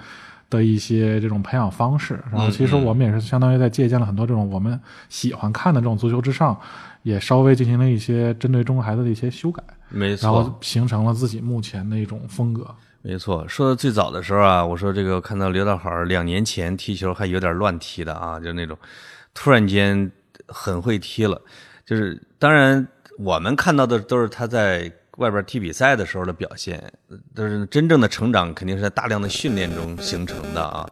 的一些这种培养方式。然后其实我们也是相当于在借鉴了很多这种我们喜欢看的这种足球之上，也稍微进行了一些针对中国孩子的一些修改。没错，然后形成了自己目前的一种风格。没错，说的最早的时候啊，我说这个看到刘大好两年前踢球还有点乱踢的啊，就那种突然间很会踢了。就是当然我们看到的都是他在外边踢比赛的时候的表现，但是真正的成长肯定是在大量的训练中形成的啊。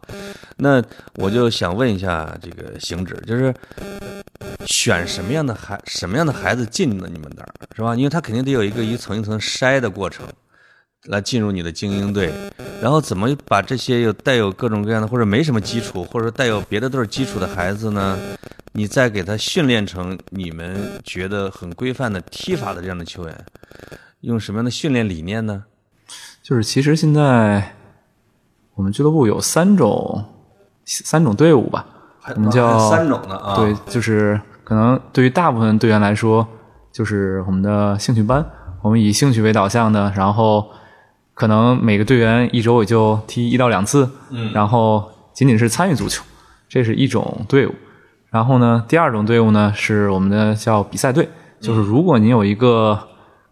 那我就想问一下这个行止，就是选什么样的孩什么样的孩子进了你们那儿是吧？因为他肯定得有一个一层一层筛的过程。来进入你的精英队，然后怎么把这些有带有各种各样的或者没什么基础，或者带有别的队基础的孩子呢，你再给他训练成你们觉得很规范的踢法的这样的球员，用什么样的训练理念呢？就是其实现在我们俱乐部有三种三种队伍吧，我们叫三种的啊，对，就是可能对于大部分队员来说，就是我们的兴趣班，我们以兴趣为导向的，然后可能每个队员一周也就踢一到两次，嗯。然后仅仅是参与足球，这是一种队伍。然后呢，第二种队伍呢是我们的叫比赛队，就是如果你有一个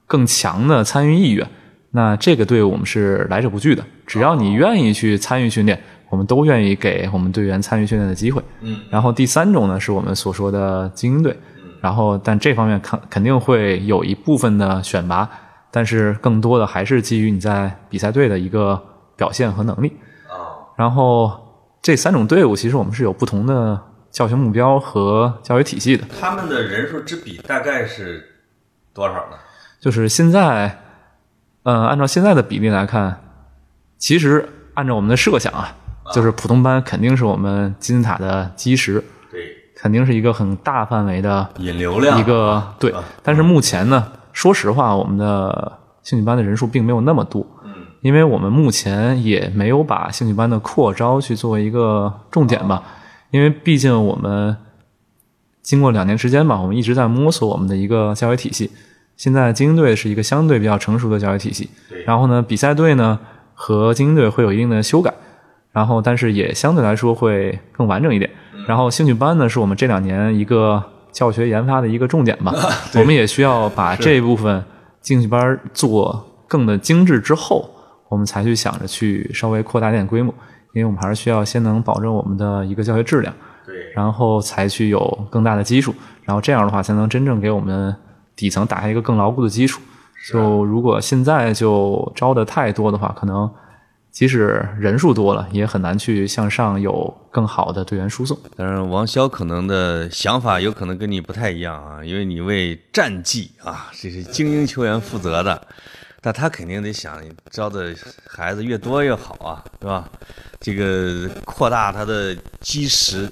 更强的参与意愿，那这个队伍我们是来者不拒的，只要你愿意去参与训练，我们都愿意给我们队员参与训练的机会。嗯，然后第三种呢是我们所说的精英队，然后但这方面肯肯定会有一部分的选拔，但是更多的还是基于你在比赛队的一个表现和能力。啊，然后这三种队伍其实我们是有不同的教学目标和教育体系的。他们的人数之比大概是多少呢？就是现在，呃，按照现在的比例来看，其实按照我们的设想啊，就是普通班肯定是我们金字塔的基石，对，肯定是一个很大范围的引流量一个对。但是目前呢，说实话，我们的兴趣班的人数并没有那么多，嗯，因为我们目前也没有把兴趣班的扩招去作为一个重点吧，因为毕竟我们经过两年时间吧，我们一直在摸索我们的一个教育体系。现在精英队是一个相对比较成熟的教育体系，对然后呢，比赛队呢和精英队会有一定的修改，然后但是也相对来说会更完整一点。然后兴趣班呢是我们这两年一个教学研发的一个重点吧，我们也需要把这一部分兴趣班做更的精致之后，我们才去想着去稍微扩大点规模，因为我们还是需要先能保证我们的一个教学质量，对，然后才去有更大的基础，然后这样的话才能真正给我们底层打下一个更牢固的基础。就如果现在就招的太多的话，可能即使人数多了，也很难去向上有更好的队员输送。当然，王潇可能的想法有可能跟你不太一样啊，因为你为战绩啊，这是精英球员负责的，但他肯定得想招的孩子越多越好啊，是吧？这个扩大他的基石，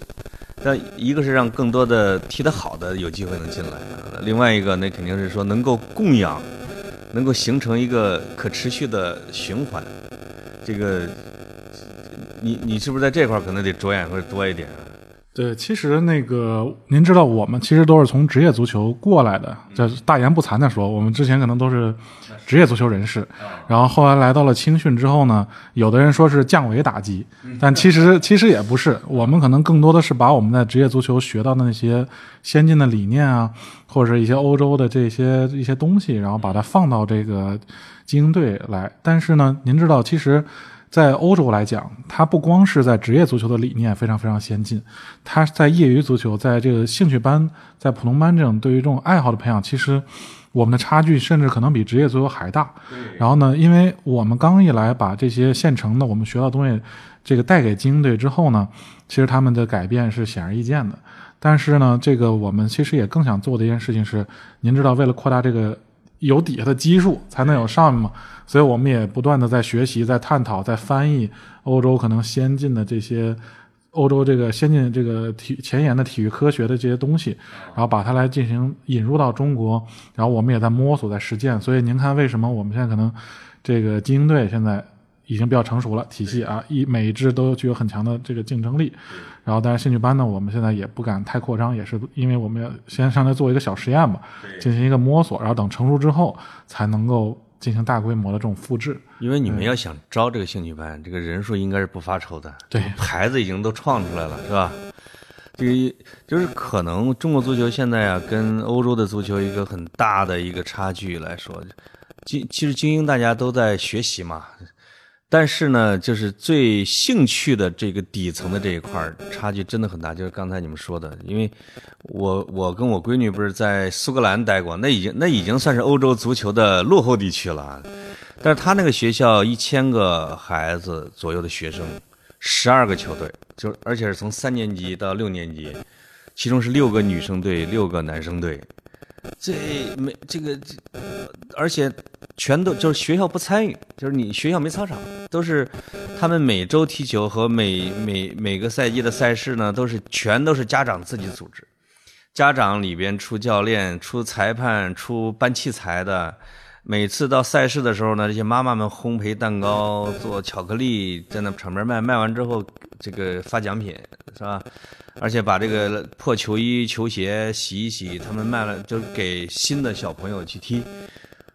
但一个是让更多的踢得好的有机会能进来，另外一个那肯定是说能够供养，能够形成一个可持续的循环。这个，你你是不是在这块可能得着眼会多一点啊？对，其实那个您知道，我们其实都是从职业足球过来的。这大言不惭的说，我们之前可能都是职业足球人士，然后后来来到了青训之后呢，有的人说是降维打击，但其实其实也不是，我们可能更多的是把我们在职业足球学到的那些先进的理念啊，或者是一些欧洲的这些一些东西，然后把它放到这个精英队来。但是呢，您知道，其实。在欧洲来讲，它不光是在职业足球的理念非常非常先进，它在业余足球、在这个兴趣班、在普通班这种对于这种爱好的培养，其实我们的差距甚至可能比职业足球还大。然后呢，因为我们刚一来把这些现成的我们学到的东西，这个带给精英队之后呢，其实他们的改变是显而易见的。但是呢，这个我们其实也更想做的一件事情是，您知道，为了扩大这个有底下的基数，才能有上面嘛。所以我们也不断的在学习、在探讨、在翻译欧洲可能先进的这些欧洲这个先进这个体前沿的体育科学的这些东西，然后把它来进行引入到中国，然后我们也在摸索、在实践。所以您看，为什么我们现在可能这个精英队现在已经比较成熟了，体系啊，一每一支都具有很强的这个竞争力。然后，当然兴趣班呢，我们现在也不敢太扩张，也是因为我们要先上来做一个小实验嘛，进行一个摸索，然后等成熟之后才能够。进行大规模的这种复制，因为你们要想招这个兴趣班，这个人数应该是不发愁的。对，牌子已经都创出来了，是吧？这个就是可能中国足球现在啊，跟欧洲的足球一个很大的一个差距来说，精其实精英大家都在学习嘛，但是呢，就是最兴趣的这个底层的这一块差距真的很大。就是刚才你们说的，因为我我跟我闺女不是在苏格兰待过，那已经那已经算是欧洲足球的落后地区了。但是他那个学校一千个孩子左右的学生，十二个球队，就而且是从三年级到六年级，其中是六个女生队，六个男生队。这没这个，这而且全都就是学校不参与，就是你学校没操场，都是他们每周踢球和每每每个赛季的赛事呢，都是全都是家长自己组织，家长里边出教练、出裁判、出搬器材的。每次到赛事的时候呢，这些妈妈们烘焙蛋糕、做巧克力，在那场边卖，卖完之后这个发奖品是吧？而且把这个破球衣、球鞋洗一洗，他们卖了就给新的小朋友去踢。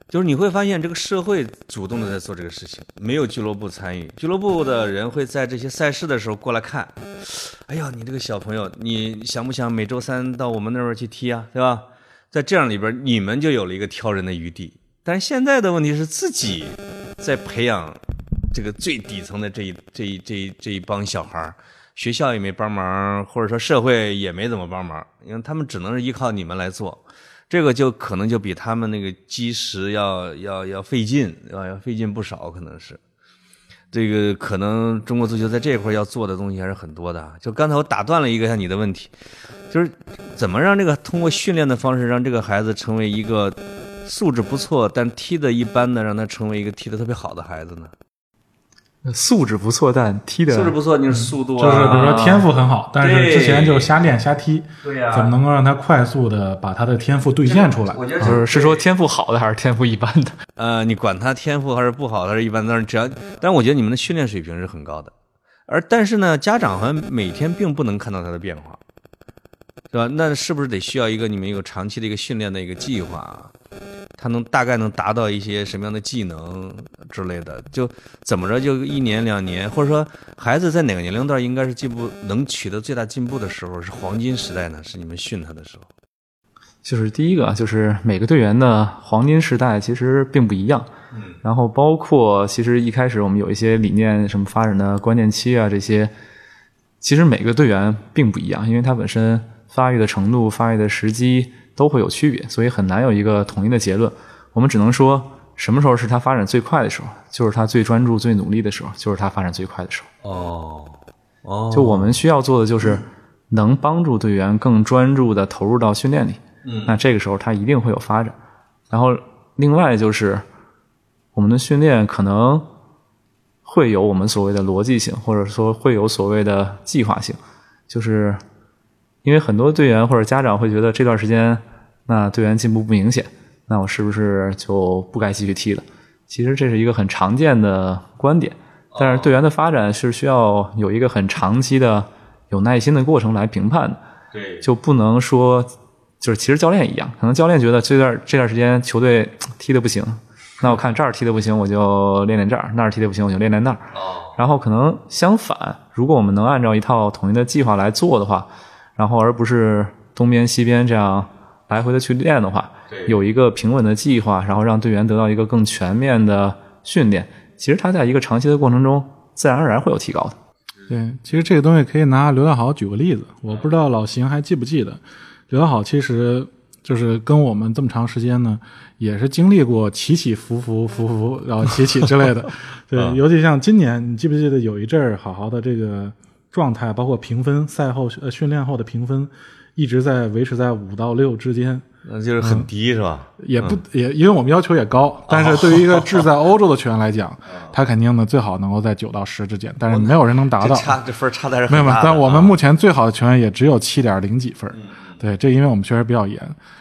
就是你会发现，这个社会主动的在做这个事情，没有俱乐部参与。俱乐部的人会在这些赛事的时候过来看。哎呀，你这个小朋友，你想不想每周三到我们那边去踢啊？对吧？在这样里边，你们就有了一个挑人的余地。但现在的问题是自己在培养这个最底层的这一这一这一这一帮小孩，学校也没帮忙，或者说社会也没怎么帮忙，因为他们只能是依靠你们来做，这个就可能就比他们那个基石要要要费劲，要要费劲不少，可能是。这个可能中国足球在这一块要做的东西还是很多的。就刚才我打断了一个下你的问题，就是怎么让这个通过训练的方式让这个孩子成为一个。素质不错，但踢的一般的，让他成为一个踢的特别好的孩子呢？素质不错，但踢的素质不错，就是速度，就是比如说天赋很好，但是之前就瞎练瞎踢，对呀，怎么能够让他快速的把他的天赋兑现出来？我觉得是是说天赋好的还是天赋一般的？呃，你管他天赋还是不好，还是一般，但是只要，但我觉得你们的训练水平是很高的，而但是呢，家长好像每天并不能看到他的变化，对吧？那是不是得需要一个你们一个长期的一个训练的一个计划？他能大概能达到一些什么样的技能之类的？就怎么着就一年两年，或者说孩子在哪个年龄段应该是进步能取得最大进步的时候是黄金时代呢？是你们训他的时候？就是第一个，就是每个队员的黄金时代其实并不一样。嗯。然后包括其实一开始我们有一些理念什么发展的关键期啊这些，其实每个队员并不一样，因为他本身发育的程度、发育的时机。都会有区别，所以很难有一个统一的结论。我们只能说，什么时候是他发展最快的时候，就是他最专注、最努力的时候，就是他发展最快的时候。哦，哦，就我们需要做的就是能帮助队员更专注的投入到训练里。嗯，那这个时候他一定会有发展。然后，另外就是我们的训练可能会有我们所谓的逻辑性，或者说会有所谓的计划性，就是因为很多队员或者家长会觉得这段时间。那队员进步不明显，那我是不是就不该继续踢了？其实这是一个很常见的观点，但是队员的发展是需要有一个很长期的、有耐心的过程来评判的。对，就不能说就是其实教练一样，可能教练觉得这段这段时间球队 踢的不行，那我看这儿踢的不行，我就练练这儿；那儿踢的不行，我就练练那儿。哦，然后可能相反，如果我们能按照一套统一的计划来做的话，然后而不是东边西边这样。来回的去练的话，有一个平稳的计划，然后让队员得到一个更全面的训练，其实他在一个长期的过程中，自然而然会有提高的。对，其实这个东西可以拿刘大好举个例子，我不知道老邢还记不记得，刘大好其实就是跟我们这么长时间呢，也是经历过起起伏伏、伏伏然后起起之类的。对，尤其像今年，你记不记得有一阵儿好好的这个状态，包括评分，赛后呃训练后的评分。一直在维持在五到六之间，那就是很低是吧？也不也，因为我们要求也高，但是对于一个志在 欧洲的球员来讲，他肯定呢最好能够在九到十之间，但是没有人能达到。差这分差的是没有没有，但我们目前最好的球员也只有七点零几分。对，这因为我们确实比较严。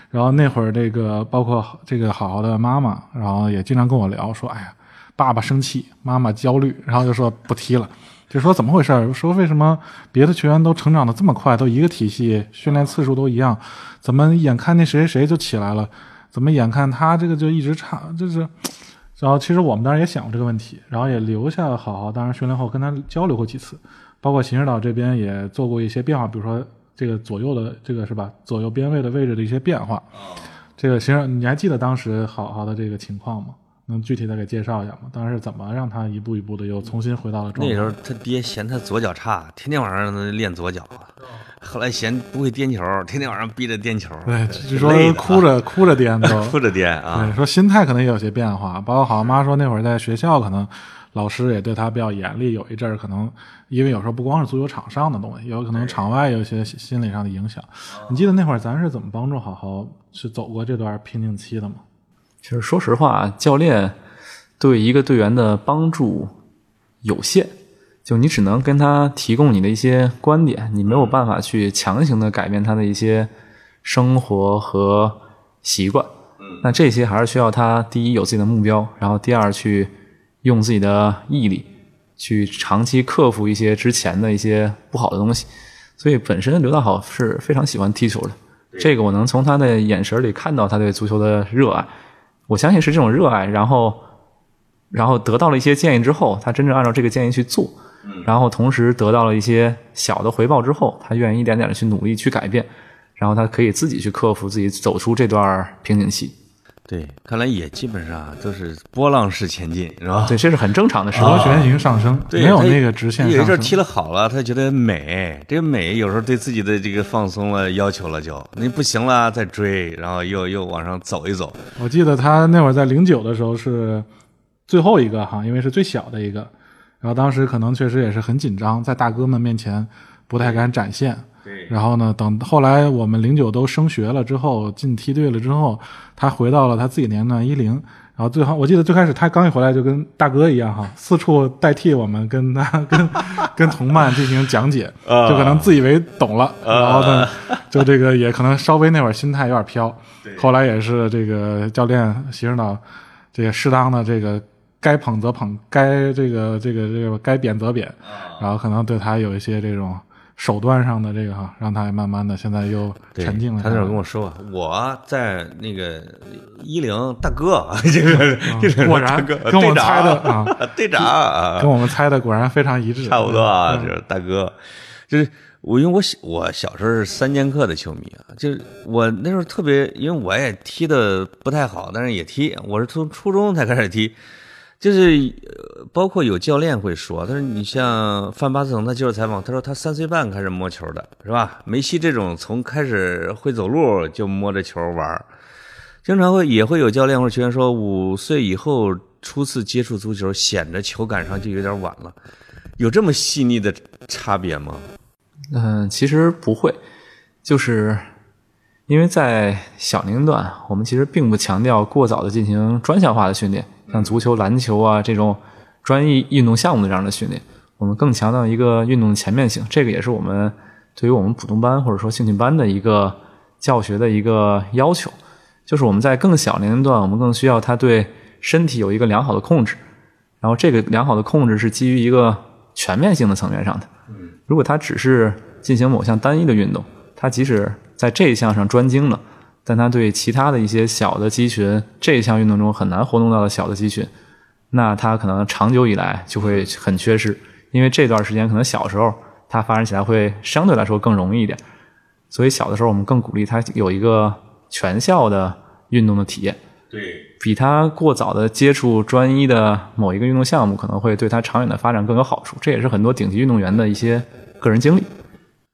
然后那会儿这个包括这个好好的妈妈，然后也经常跟我聊说，哎呀，爸爸生气，妈妈焦虑，然后就说不踢了。就说怎么回事？说为什么别的球员都成长的这么快，都一个体系，训练次数都一样，怎么眼看那谁谁就起来了？怎么眼看他这个就一直差？就是，然后其实我们当时也想过这个问题，然后也留下好好，当然训练后跟他交流过几次，包括秦指导这边也做过一些变化，比如说这个左右的这个是吧？左右边位的位置的一些变化。这个其实你还记得当时好好的这个情况吗？能具体的给介绍一下吗？当时怎么让他一步一步的又重新回到了状态？那时候他爹嫌他左脚差，天天晚上让他练左脚。后来嫌不会颠球，天天晚上逼着颠球。对，就说哭着哭着颠都 哭着颠啊。对，说心态可能也有些变化。包括好像妈说那会儿在学校可能老师也对他比较严厉。有一阵儿可能因为有时候不光是足球场上的东西，有可能场外有一些心理上的影响。你记得那会儿咱是怎么帮助好好去走过这段瓶颈期的吗？其实说实话，教练对一个队员的帮助有限，就你只能跟他提供你的一些观点，你没有办法去强行的改变他的一些生活和习惯。那这些还是需要他第一有自己的目标，然后第二去用自己的毅力去长期克服一些之前的一些不好的东西。所以本身刘大好是非常喜欢踢球的，这个我能从他的眼神里看到他对足球的热爱。我相信是这种热爱，然后然后得到了一些建议之后，他真正按照这个建议去做，然后同时得到了一些小的回报之后，他愿意一点点的去努力去改变，然后他可以自己去克服自己走出这段瓶颈期。对，看来也基本上都是波浪式前进，是吧？对，这是很正常的事。螺旋形上升，对没有那个直线有一。阵儿踢了好了，他觉得美，这个美有时候对自己的这个放松了要求了就，你不行了再追，然后又又往上走一走。我记得他那会儿在零九的时候是最后一个哈，因为是最小的一个，然后当时可能确实也是很紧张，在大哥们面前不太敢展现。对然后呢，等后来我们零九都升学了之后，进梯队了之后，他回到了他自己年段一零。然后最后，我记得最开始他刚一回来就跟大哥一样哈，四处代替我们跟他跟 跟同伴进行讲解，就可能自以为懂了，然后呢，就这个也可能稍微那会儿心态有点飘。后来也是这个教练席指导，这个适当的这个该捧则捧，该这个这个这个该贬则贬，然后可能对他有一些这种手段上的这个哈，让他也慢慢的现在又沉静了。他那会儿跟我说，我在那个一零大哥，这个这个嗯果然跟我队长猜的啊，队长啊，跟我们猜的果然非常一致，差不多啊，嗯。就是大哥，就是我，因为我小我小时候是三剑客的球迷啊，就是我那时候特别，因为我也踢的不太好，但是也踢，我是从初中才开始踢，就是呃包括有教练会说，他说你像范巴斯滕，他接受采访，他说他三岁半开始摸球的，是吧？梅西这种从开始会走路就摸着球玩经常会也会有教练或者球员说，五岁以后初次接触足球，显着球感上就有点晚了。有这么细腻的差别吗？嗯，其实不会，就是因为在小龄段，我们其实并不强调过早的进行专项化的训练，像足球、篮球啊这种专业运动项目的这样的训练，我们更强调一个运动全面性。这个也是我们对于我们普通班或者说兴趣班的一个教学的一个要求，就是我们在更小年龄段，我们更需要他对身体有一个良好的控制，然后这个良好的控制是基于一个全面性的层面上的。如果他只是进行某项单一的运动，他即使在这一项上专精了，但他对其他的一些小的肌群，这一项运动中很难活动到的小的肌群，那他可能长久以来就会很缺失，因为这段时间可能小时候他发展起来会相对来说更容易一点，所以小的时候我们更鼓励他有一个全校的运动的体验。对，比他过早的接触专一的某一个运动项目，可能会对他长远的发展更有好处。这也是很多顶级运动员的一些个人经历。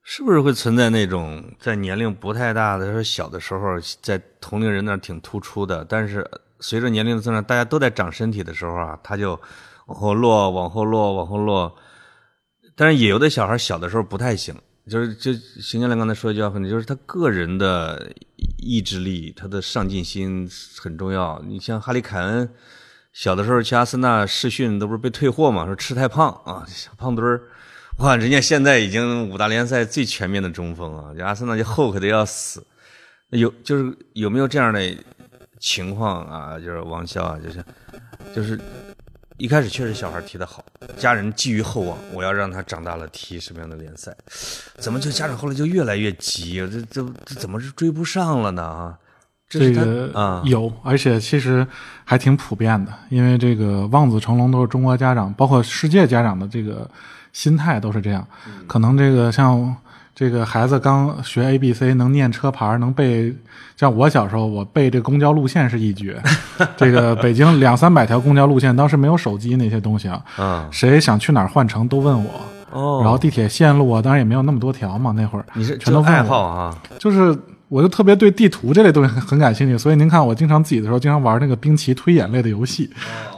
是不是会存在那种在年龄不太大的时候，小的时候在同龄人那儿挺突出的，但是随着年龄的增长，大家都在长身体的时候啊，他就往后落，往后落，往后落。但是也有的小孩小的时候不太行，就是就邢教练刚才说一句话很对，就是他个人的意志力，他的上进心很重要。你像哈利凯恩，小的时候去阿森纳试训都不是被退货嘛，说吃太胖啊，小胖墩儿。哇，人家现在已经五大联赛最全面的中锋啊，这阿森纳就后悔的要死。有就是有没有这样的情况啊？就是王潇啊，就是就是一开始确实小孩踢得好，家人寄予厚望，我要让他长大了踢什么样的联赛？怎么就家长后来就越来越急？这这这怎么是追不上了呢？啊，这个啊，有，而且其实还挺普遍的，因为这个望子成龙都是中国家长，包括世界家长的这个心态都是这样。可能这个像这个孩子刚学 A B C，能念车牌，能背，像我小时候，我背这公交路线是一绝。这个北京两三百条公交路线，当时没有手机那些东西啊，啊谁想去哪儿换乘都问我。哦，然后地铁线路啊，当然也没有那么多条嘛，那会儿你是全都好啊？就是我就特别对地图这类东西很很感兴趣，所以您看我经常自己的时候经常玩那个兵棋推演类的游戏，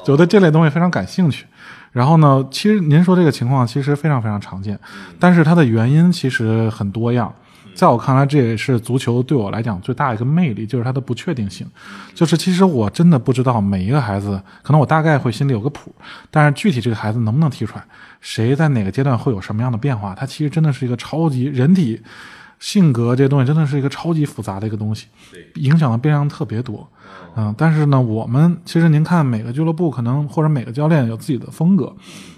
就对这类东西非常感兴趣。然后呢，其实您说这个情况其实非常非常常见，但是它的原因其实很多样。在我看来，这也是足球对我来讲最大一个魅力，就是它的不确定性。就是其实我真的不知道每一个孩子，可能我大概会心里有个谱，但是具体这个孩子能不能踢出来，谁在哪个阶段会有什么样的变化，它其实真的是一个超级人体性格这些东西，真的是一个超级复杂的一个东西，影响的变量特别多。嗯，但是呢，我们其实您看每个俱乐部可能或者每个教练有自己的风格，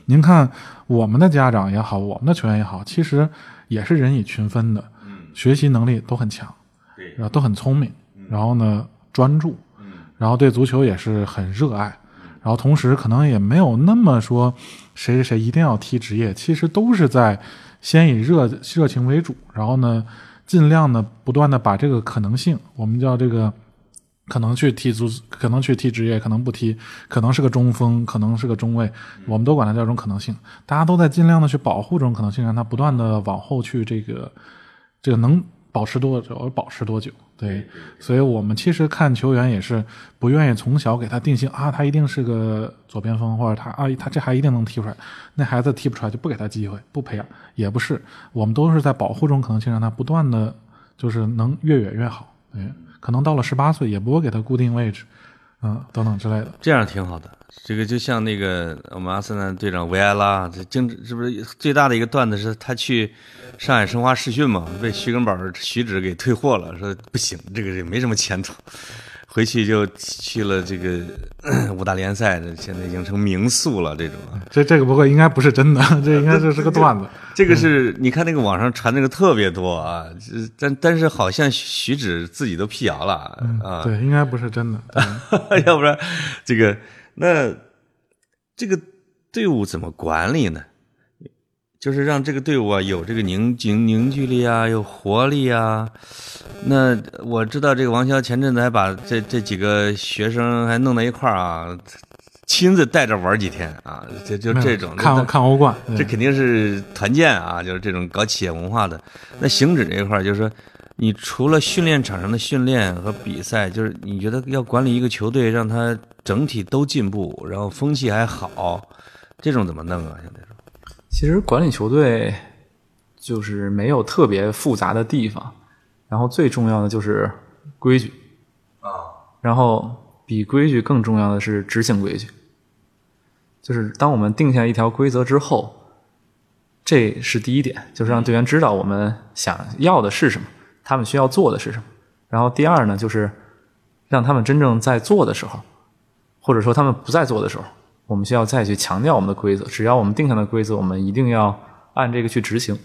您看我们的家长也好，我们的球员也好，其实也是人以群分的。学习能力都很强，对，然后都很聪明，然后呢专注，然后对足球也是很热爱，然后同时可能也没有那么说谁谁谁一定要踢职业，其实都是在先以热热情为主，然后呢尽量的不断的把这个可能性，我们叫这个可能去踢足，可能去踢职业，可能不踢，可能是个中锋，可能是个中卫，我们都管它叫一种可能性，大家都在尽量的去保护这种可能性，让它不断的往后去这个。这个能保持多久，保持多久？对，所以我们其实看球员也是不愿意从小给他定性啊，他一定是个左边锋，或者他啊，他这还一定能踢出来。那孩子踢不出来就不给他机会，不培养也不是。我们都是在保护这种可能性，让他不断的就是能越远越好。对，可能到了十八岁也不会给他固定位置，嗯，等等之类的。这样挺好的。这个就像那个我们阿森纳队长维埃拉，这经是不是最大的一个段子是他去。上海申花试训嘛，被徐根宝、徐指给退货了，说不行，这个也没什么前途。回去就去了这个 五大联赛，这现在已经成名宿了。这种，这这个不会应该不是真的，这应该就是个段子。这个是你看那个网上传那个特别多啊，但但是好像徐指自己都辟谣了啊。对，应该不是真的，要不然这个那这个队伍怎么管理呢？就是让这个队伍啊有这个凝凝凝聚力啊，有活力啊。那我知道这个王潇前阵子还把这这几个学生还弄到一块儿啊，亲自带着玩几天啊，就就这种看看欧冠，这肯定是团建啊，就是这种搞企业文化的。那行止这一块儿，就是说，你除了训练场上的训练和比赛，就是你觉得要管理一个球队，让他整体都进步，然后风气还好，这种怎么弄啊？现在？其实管理球队就是没有特别复杂的地方，然后最重要的就是规矩啊，然后比规矩更重要的是执行规矩。就是当我们定下一条规则之后，这是第一点，就是让队员知道我们想要的是什么，他们需要做的是什么。然后第二呢，就是让他们真正在做的时候，或者说他们不在做的时候。我们需要再去强调我们的规则，只要我们定下的规则，我们一定要按这个去执行，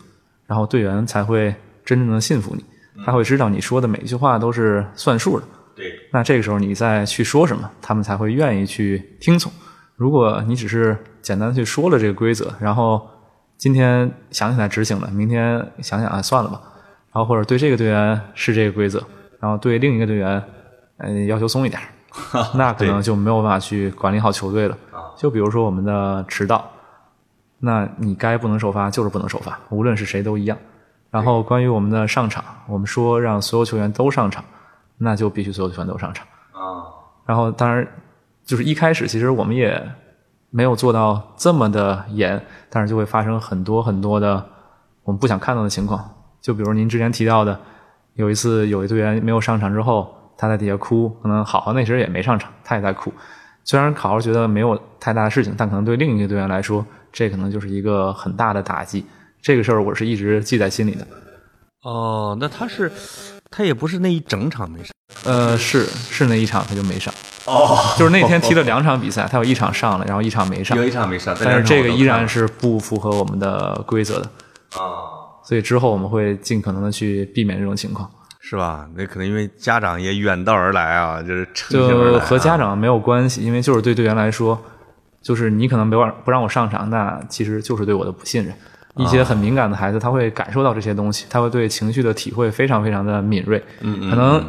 然后队员才会真正的信服你，他会知道你说的每一句话都是算数的。对，那这个时候你再去说什么，他们才会愿意去听从。如果你只是简单的去说了这个规则，然后今天想起来执行了，明天想想啊算了吧，然后或者对这个队员是这个规则，然后对另一个队员嗯要求松一点，那可能就没有办法去管理好球队了。就比如说我们的迟到，那你该不能首发就是不能首发，无论是谁都一样。然后关于我们的上场，我们说让所有球员都上场，那就必须所有球员都上场啊。然后当然就是一开始其实我们也没有做到这么的严，但是就会发生很多很多的我们不想看到的情况。就比如您之前提到的，有一次有一队员没有上场之后，他在底下哭，可能好好那时也没上场，他也在哭。虽然考号觉得没有太大的事情，但可能对另一个队员来说，这可能就是一个很大的打击。这个事儿我是一直记在心里的。哦，那他是，他也不是那一整场没上。呃，是是那一场他就没上。哦，就是那天踢了 两场比赛，他有一场上了，然后一场没上。有一场没上，但是这个依然是不符合我们的规则的。啊，所以之后我们会尽可能的去避免这种情况。是吧？那可能因为家长也远道而来啊，就是就和家长没有关系，因为就是对队员来说，就是你可能没让不让我上场，那其实就是对我的不信任。一些很敏感的孩子，他会感受到这些东西，他会对情绪的体会非常非常的敏锐。嗯嗯，可能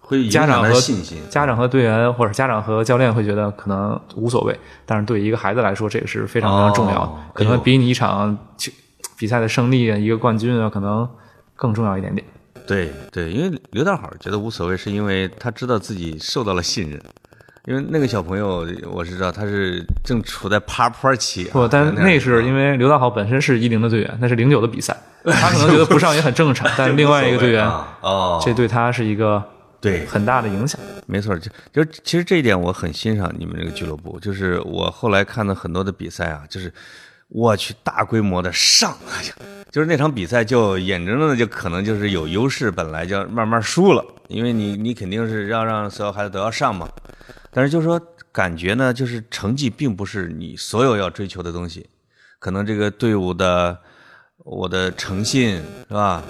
会家长和信心，家长和队员或者家长和教练会觉得可能无所谓，但是对于一个孩子来说，这也是非常非常重要的，可能比你一场比赛的胜利啊，一个冠军啊，可能更重要一点点。对对，因为刘大好觉得无所谓，是因为他知道自己受到了信任，因为那个小朋友我是知道他是正处在爬坡期、啊，不，但那是因为刘大好本身是一零的队员，那是零九的比赛，他可能觉得不上也很正常，但 另外一个队员，哦，这对他是一个对很大的影响。没错，就就其实这一点我很欣赏你们这个俱乐部，就是我后来看到很多的比赛啊，就是我去大规模的上，哎呀，就是那场比赛就眼睁睁的就可能就是有优势，本来就慢慢输了，因为你你肯定是要让所有孩子都要上嘛，但是就是说感觉呢，就是成绩并不是你所有要追求的东西，可能这个队伍的我的诚信是吧？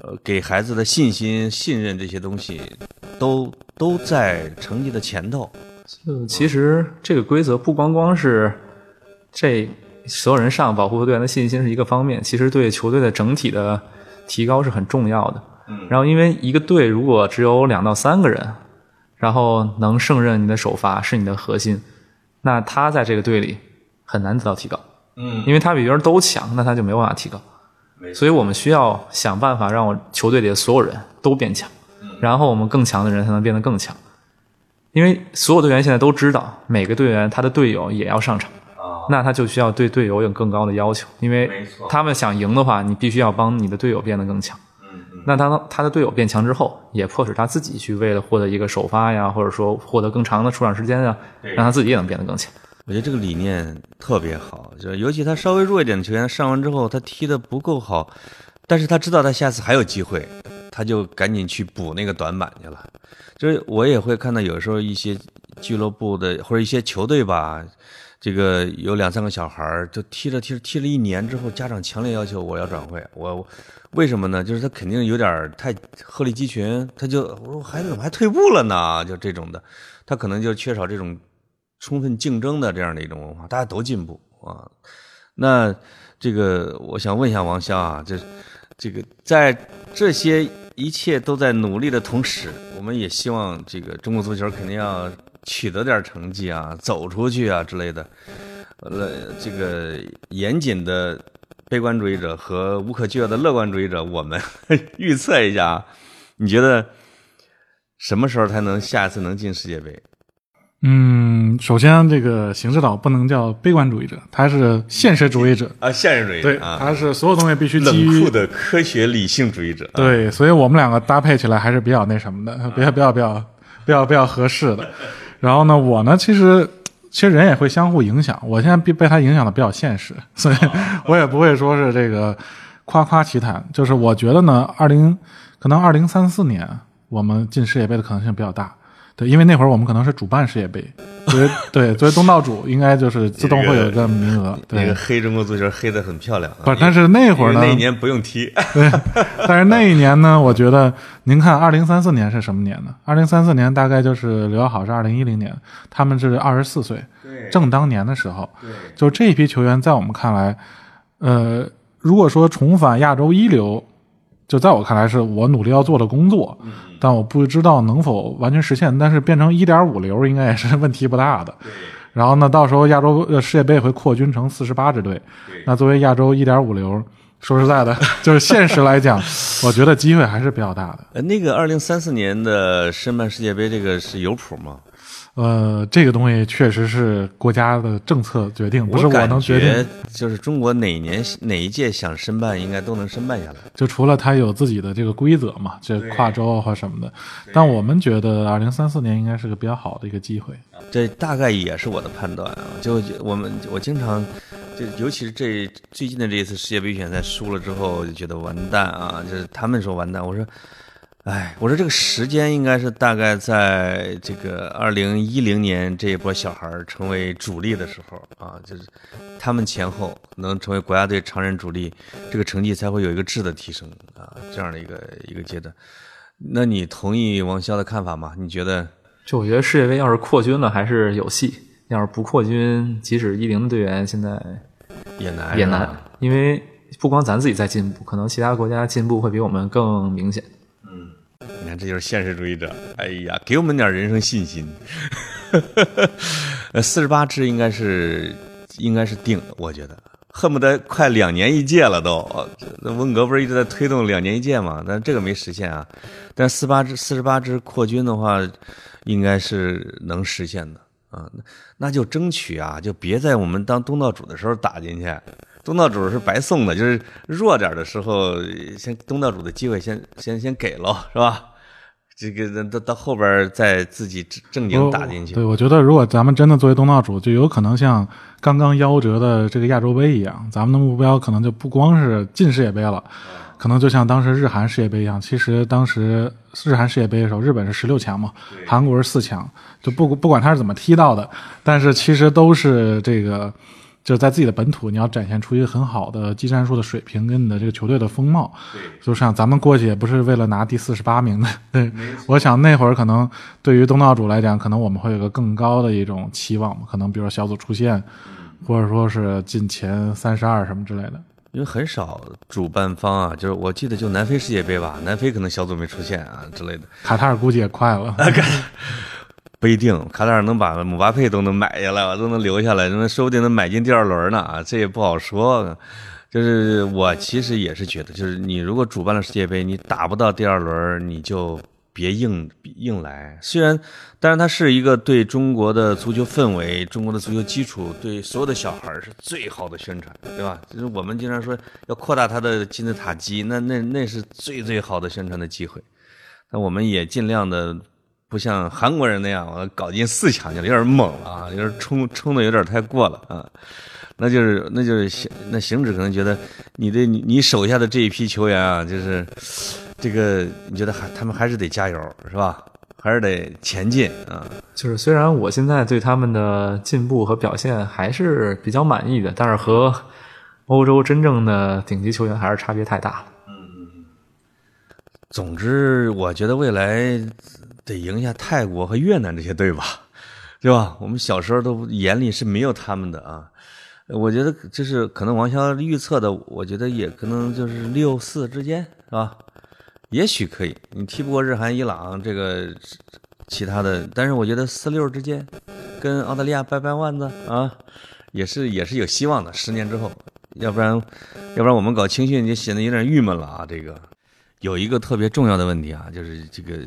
呃，给孩子的信心、信任这些东西，都都在成绩的前头。就其实这个规则不光光是这所有人上保护队员的信心是一个方面，其实对球队的整体的提高是很重要的。然后因为一个队如果只有两到三个人，然后能胜任你的首发是你的核心，那他在这个队里很难得到提高。嗯，因为他比别人都强，那他就没有办法提高。所以我们需要想办法让我球队里的所有人都变强，然后我们更强的人才能变得更强。因为所有队员现在都知道，每个队员他的队友也要上场，那他就需要对队友有更高的要求，因为他们想赢的话，你必须要帮你的队友变得更强。那他他的队友变强之后，也迫使他自己去为了获得一个首发呀，或者说获得更长的出场时间呀，让他自己也能变得更强。我觉得这个理念特别好，就是尤其他稍微弱一点的球员上完之后，他踢的不够好，但是他知道他下次还有机会，他就赶紧去补那个短板去了。就是我也会看到有时候一些俱乐部的或者一些球队吧，这个有两三个小孩儿就踢着踢着踢了一年之后，家长强烈要求我要转会，我为什么呢？就是他肯定有点太鹤立鸡群，他就我说孩子怎么还退步了呢？就这种的，他可能就缺少这种充分竞争的这样的一种文化，大家都进步啊。那这个我想问一下王潇啊，这这个在这些一切都在努力的同时，我们也希望这个中国足球肯定要取得点成绩啊，走出去啊之类的。呃，这个严谨的悲观主义者和无可救药的乐观主义者，我们 预测一下啊，你觉得什么时候才能下一次能进世界杯？嗯，首先这个邢指导不能叫悲观主义者，他是现实主义者。啊，现实主义者对，啊，他是所有东西必须基冷于酷的科学理性主义者。啊，对，所以我们两个搭配起来还是比较那什么的，比较比较比较比较比较合适的。然后呢，我呢，其实其实人也会相互影响，我现在被被他影响的比较现实，所以我也不会说是这个夸夸其谈。就是我觉得呢，二零可能二零三四年我们进世界杯的可能性比较大。对，因为那会儿我们可能是主办世界杯，作为 对作为东道主，应该就是自动会有一个名额。对，那个黑中国足球黑的很漂亮啊。不是，但是那会儿呢，那一年不用踢。对，但是那一年呢，我觉得您看，二零三四年是什么年呢？二零三四年大概就是刘耀好是二零一零年，他们是二十四岁，正当年的时候。对，就这一批球员，在我们看来，呃，如果说重返亚洲一流，就在我看来是我努力要做的工作，但我不知道能否完全实现。但是变成一点五流，应该也是问题不大的。然后呢，到时候亚洲呃世界杯会扩军成四十八支队，那作为亚洲一点五流，说实在的，就是现实来讲，我觉得机会还是比较大的。呃，那个二零三四年的申办世界杯，这个是有谱吗？呃，这个东西确实是国家的政策决定，不是我能决觉定。就是中国哪年哪一届想申办，应该都能申办下来。就除了它有自己的这个规则嘛，这跨州啊或什么的，但我们觉得二零三四年应该是个比较好的一个机会。这大概也是我的判断啊。就我们我经常，就尤其是这最近的这一次世界杯预选赛输了之后，就觉得完蛋啊！就是他们说完蛋，我说，哎，我说这个时间应该是大概在这个二零一零年这一波小孩儿成为主力的时候啊，就是他们前后能成为国家队常任主力，这个成绩才会有一个质的提升啊，这样的一个一个阶段。那你同意王潇的看法吗？你觉得？就我觉得世界杯要是扩军了，还是有戏；要是不扩军，即使一零的队员现在也难，也难，因为不光咱自己在进步，可能其他国家进步会比我们更明显。你看，这就是现实主义者。哎呀，给我们点人生信心。呃，四十八支应该是应该是定的，我觉得恨不得快两年一届了都。那文革不是一直在推动两年一届嘛？但这个没实现啊。但四八支四十八支扩军的话，应该是能实现的啊。那那就争取啊，就别在我们当东道主的时候打进去。东道主是白送的，就是弱点的时候，先东道主的机会先先先给喽，是吧？这个到到后边再自己正经打进去。对，我觉得如果咱们真的作为东道主，就有可能像刚刚夭折的这个亚洲杯一样，咱们的目标可能就不光是进世界杯了，可能就像当时日韩世界杯一样。其实当时日韩世界杯的时候，日本是十六强嘛，韩国是四强，就不不管他是怎么踢到的，但是其实都是这个。就在自己的本土，你要展现出一个很好的技战术的水平跟你的这个球队的风貌。对，就像咱们过去也不是为了拿第四十八名的。对，我想那会儿可能对于东道主来讲，可能我们会有个更高的一种期望，可能比如说小组出线，或者说是进前三十二什么之类的。因为很少主办方啊，就是我记得就南非世界杯吧，南非可能小组没出现啊之类的。卡塔尔估计也快了。不一定，卡塔尔能把姆巴佩都能买下来，我都能留下来，那说不定能买进第二轮呢啊，这也不好说。就是我其实也是觉得，就是你如果主办了世界杯，你打不到第二轮，你就别硬硬来。虽然，但是它是一个对中国的足球氛围、中国的足球基础、对所有的小孩是最好的宣传，对吧？就是我们经常说要扩大他的金字塔基，那那那是最最好的宣传的机会。那我们也尽量的。不像韩国人那样，我搞进四强去了，有点猛了啊，有点冲冲的有点太过了啊。那就是那就是行，那行止可能觉得你的你你手下的这一批球员啊，就是这个你觉得还他们还是得加油是吧？还是得前进啊。就是虽然我现在对他们的进步和表现还是比较满意的，但是和欧洲真正的顶级球员还是差别太大了。嗯，总之我觉得未来。得赢下泰国和越南这些队吧，对吧？我们小时候都眼里是没有他们的啊。我觉得就是可能王潇预测的，我觉得也可能就是六四之间，是吧？也许可以，你踢不过日韩、伊朗这个其他的，但是我觉得四六之间跟澳大利亚掰掰腕子啊，也是也是有希望的。十年之后，要不然要不然我们搞青训就显得有点郁闷了啊，这个。有一个特别重要的问题啊，就是这个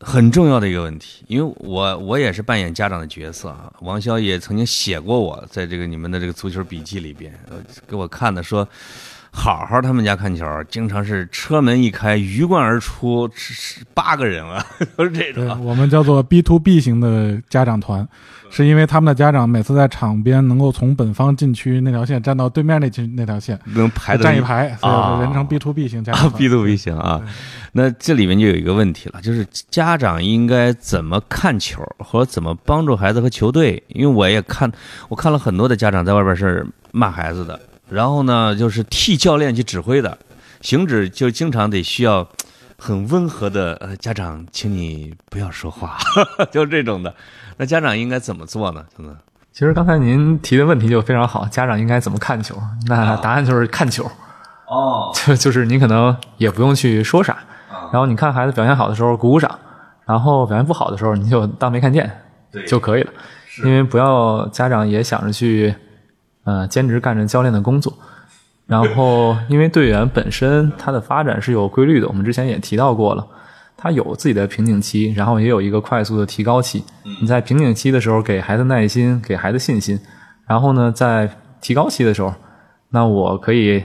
很重要的一个问题，因为我我也是扮演家长的角色啊。王潇也曾经写过我在这个你们的这个足球笔记里边，给我看的说，好好他们家看球，经常是车门一开，鱼贯而出，八个人了，都是这种。我们叫做 B to B 型的家长团。是因为他们的家长每次在场边能够从本方禁区那条线站到对面那区那条线，能排站一排，所以人称 B to B 型家长。B to B 型啊，那这里面就有一个问题了，就是家长应该怎么看球，或者怎么帮助孩子和球队？因为我也看，我看了很多的家长在外边是骂孩子的，然后呢就是替教练去指挥的，行止就经常得需要很温和的呃家长，请你不要说话，就这种的。那家长应该怎么做呢？真的，其实刚才您提的问题就非常好。家长应该怎么看球？那答案就是看球。哦，就就是你可能也不用去说啥，然后你看孩子表现好的时候鼓鼓掌，然后表现不好的时候你就当没看见就可以了。因为不要家长也想着去，呃，兼职干着教练的工作。然后，因为队员本身他的发展是有规律的，我们之前也提到过了。他有自己的瓶颈期，然后也有一个快速的提高期。你在瓶颈期的时候给孩子耐心，给孩子信心，然后呢，在提高期的时候，那我可以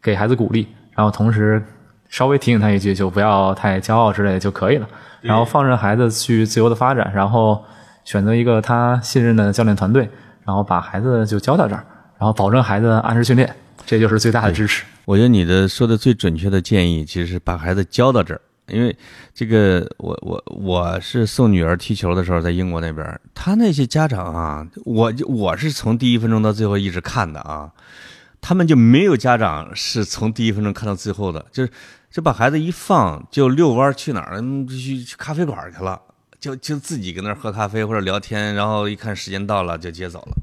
给孩子鼓励，然后同时稍微提醒他一句，就不要太骄傲之类的就可以了。然后放任孩子去自由的发展，然后选择一个他信任的教练团队，然后把孩子就教到这儿，然后保证孩子按时训练，这就是最大的支持。我觉得你的说的最准确的建议，其实是把孩子教到这儿。因为这个，我我我是送女儿踢球的时候，在英国那边，他那些家长啊，我我是从第一分钟到最后一直看的啊，他们就没有家长是从第一分钟看到最后的，就是就把孩子一放就遛弯去哪儿了去去咖啡馆去了，就就自己搁那儿喝咖啡或者聊天，然后一看时间到了就接走了，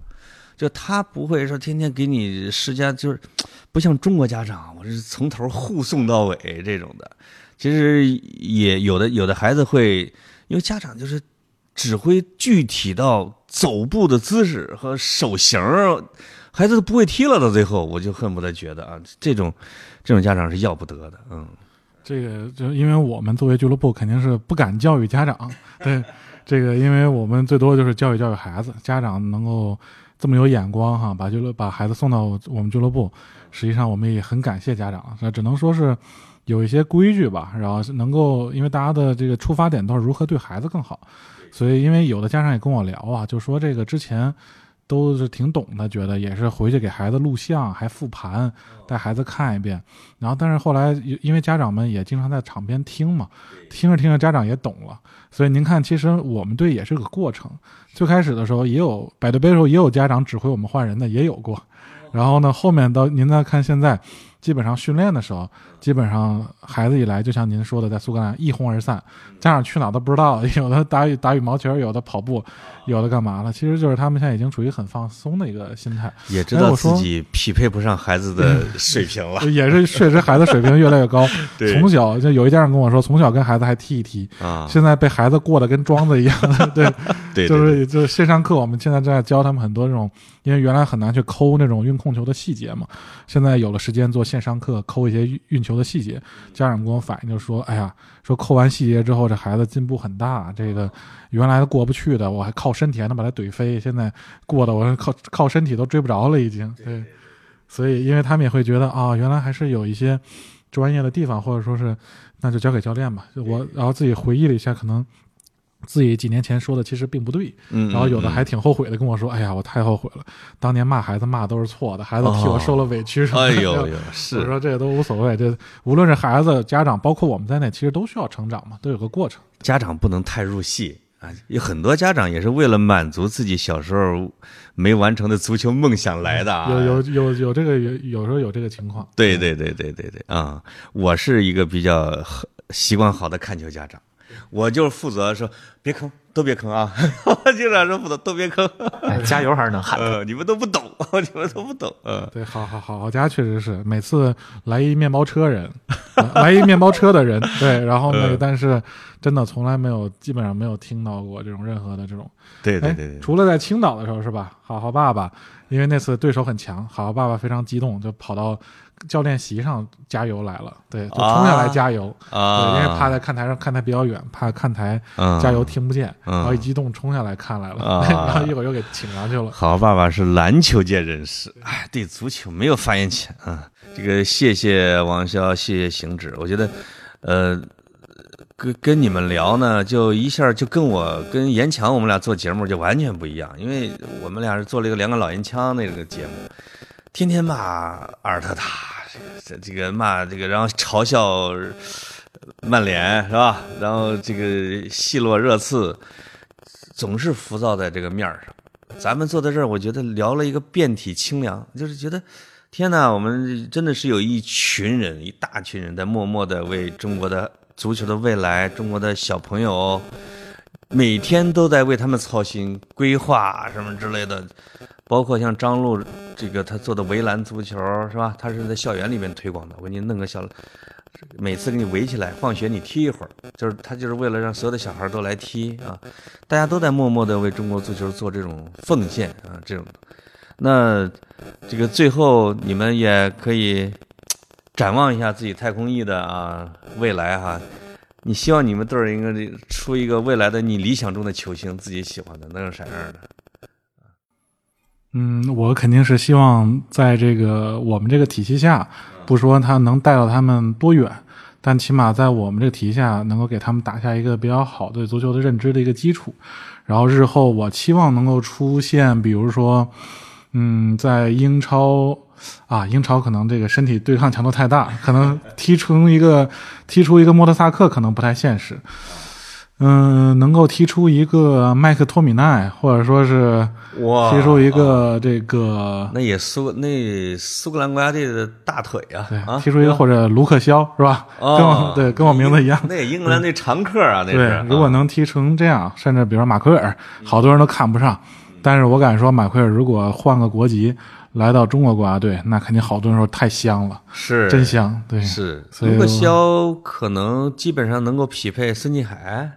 就他不会说天天给你施加，就是不像中国家长，我是从头护送到尾这种的。其实也有的，有的孩子会，因为家长就是指挥具体到走步的姿势和手型，孩子都不会踢了，到最后我就恨不得觉得啊，这种这种家长是要不得的，嗯。这个就因为我们作为俱乐部肯定是不敢教育家长，对这个，因为我们最多就是教育教育孩子，家长能够这么有眼光哈，把俱乐把孩子送到我们俱乐部，实际上我们也很感谢家长，那只能说是有一些规矩吧，然后能够因为大家的这个出发点都是如何对孩子更好，所以因为有的家长也跟我聊啊，就说这个之前。都是挺懂的，觉得也是回去给孩子录像，还复盘，带孩子看一遍。然后，但是后来因为家长们也经常在场边听嘛，听着听着家长也懂了。所以您看，其实我们队也是个过程。最开始的时候也有百度杯的时候也有家长指挥我们换人的，也有过。然后呢，后面到您再看现在。基本上训练的时候，基本上孩子一来，就像您说的，在苏格兰一哄而散，家长去哪都不知道，有的打羽打羽毛球，有的跑步，有的干嘛了。其实就是他们现在已经处于很放松的一个心态，也知道自己匹配不上孩子的水平了，也是确实孩子水平越来越高。从小就有一家长跟我说，从小跟孩子还踢一踢啊，现在被孩子过得跟庄子一样。对，对，就是就是线上课，我们现在正在教他们很多这种，因为原来很难去抠那种运控球的细节嘛，现在有了时间做。线上课抠一些运球的细节，家长跟我反映就说：“哎呀，说抠完细节之后，这孩子进步很大。这个原来过不去的，我还靠身体还能把他怼飞，现在过的我靠靠身体都追不着了，已经。对，所以因为他们也会觉得啊，原来还是有一些专业的地方，或者说是那就交给教练吧。我然后自己回忆了一下，可能。”自己几年前说的其实并不对，然后有的还挺后悔的，跟我说：“哎呀，我太后悔了，当年骂孩子骂都是错的，孩子替我受了委屈。”哎呦呦，是我说这个都无所谓，这无论是孩子、家长，包括我们在内，其实都需要成长嘛，都有个过程。家长不能太入戏啊，有很多家长也是为了满足自己小时候没完成的足球梦想来的啊。有有有有这个有有时候有这个情况。对对对对对对啊！我是一个比较习惯好的看球家长。我就是负责说别坑，都别坑啊！我经常说负责都别坑，加油还是能喊。呃，你们都不懂，你们都不懂。嗯，对，好好好，我家确实是每次来一面包车人，来一面包车的人，对，然后那个，但是真的从来没有，基本上没有听到过这种任何的这种。对对对。除了在青岛的时候是吧？好好爸爸，因为那次对手很强，好好爸爸非常激动，就跑到。教练席上加油来了，对，就冲下来加油，啊，因为趴在看台上看台比较远，怕看台加油听不见，然后一激动冲下来看来了，然后一会儿又给请上去了。好，爸爸是篮球界人士，哎，对足球没有发言权啊。这个谢谢王潇，谢谢行止，我觉得，呃，跟跟你们聊呢，就一下就跟我跟严强我们俩做节目就完全不一样，因为我们俩是做了一个两个老烟枪那个节目。天天骂阿尔特塔，这这个骂这个，然后嘲笑曼联是吧？然后这个奚落热刺，总是浮躁在这个面上。咱们坐在这儿，我觉得聊了一个遍体清凉，就是觉得天哪，我们真的是有一群人，一大群人在默默的为中国的足球的未来，中国的小朋友，每天都在为他们操心、规划什么之类的。包括像张璐这个他做的围栏足球是吧？他是在校园里面推广的。我给你弄个小，每次给你围起来，放学你踢一会儿，就是他就是为了让所有的小孩都来踢啊！大家都在默默的为中国足球做这种奉献啊！这种，那这个最后你们也可以展望一下自己太空翼的啊未来哈！你希望你们队儿应该出一个未来的你理想中的球星，自己喜欢的，能有啥样的？嗯，我肯定是希望在这个我们这个体系下，不说他能带到他们多远，但起码在我们这个体系下，能够给他们打下一个比较好对足球的认知的一个基础。然后日后我期望能够出现，比如说，嗯，在英超啊，英超可能这个身体对抗强度太大，可能踢出一个踢出一个莫德萨克可能不太现实。嗯，能够踢出一个麦克托米奈，或者说是踢出一个这个，那也苏那苏格兰国家队的大腿啊，对，踢出一个或者卢克肖是吧？跟我对，跟我名字一样。那英格兰那常客啊，那是。如果能踢成这样，甚至比如说马奎尔，好多人都看不上，但是我敢说，马奎尔如果换个国籍来到中国国家队，那肯定好多人说太香了，是真香。对，是卢克肖可能基本上能够匹配孙继海。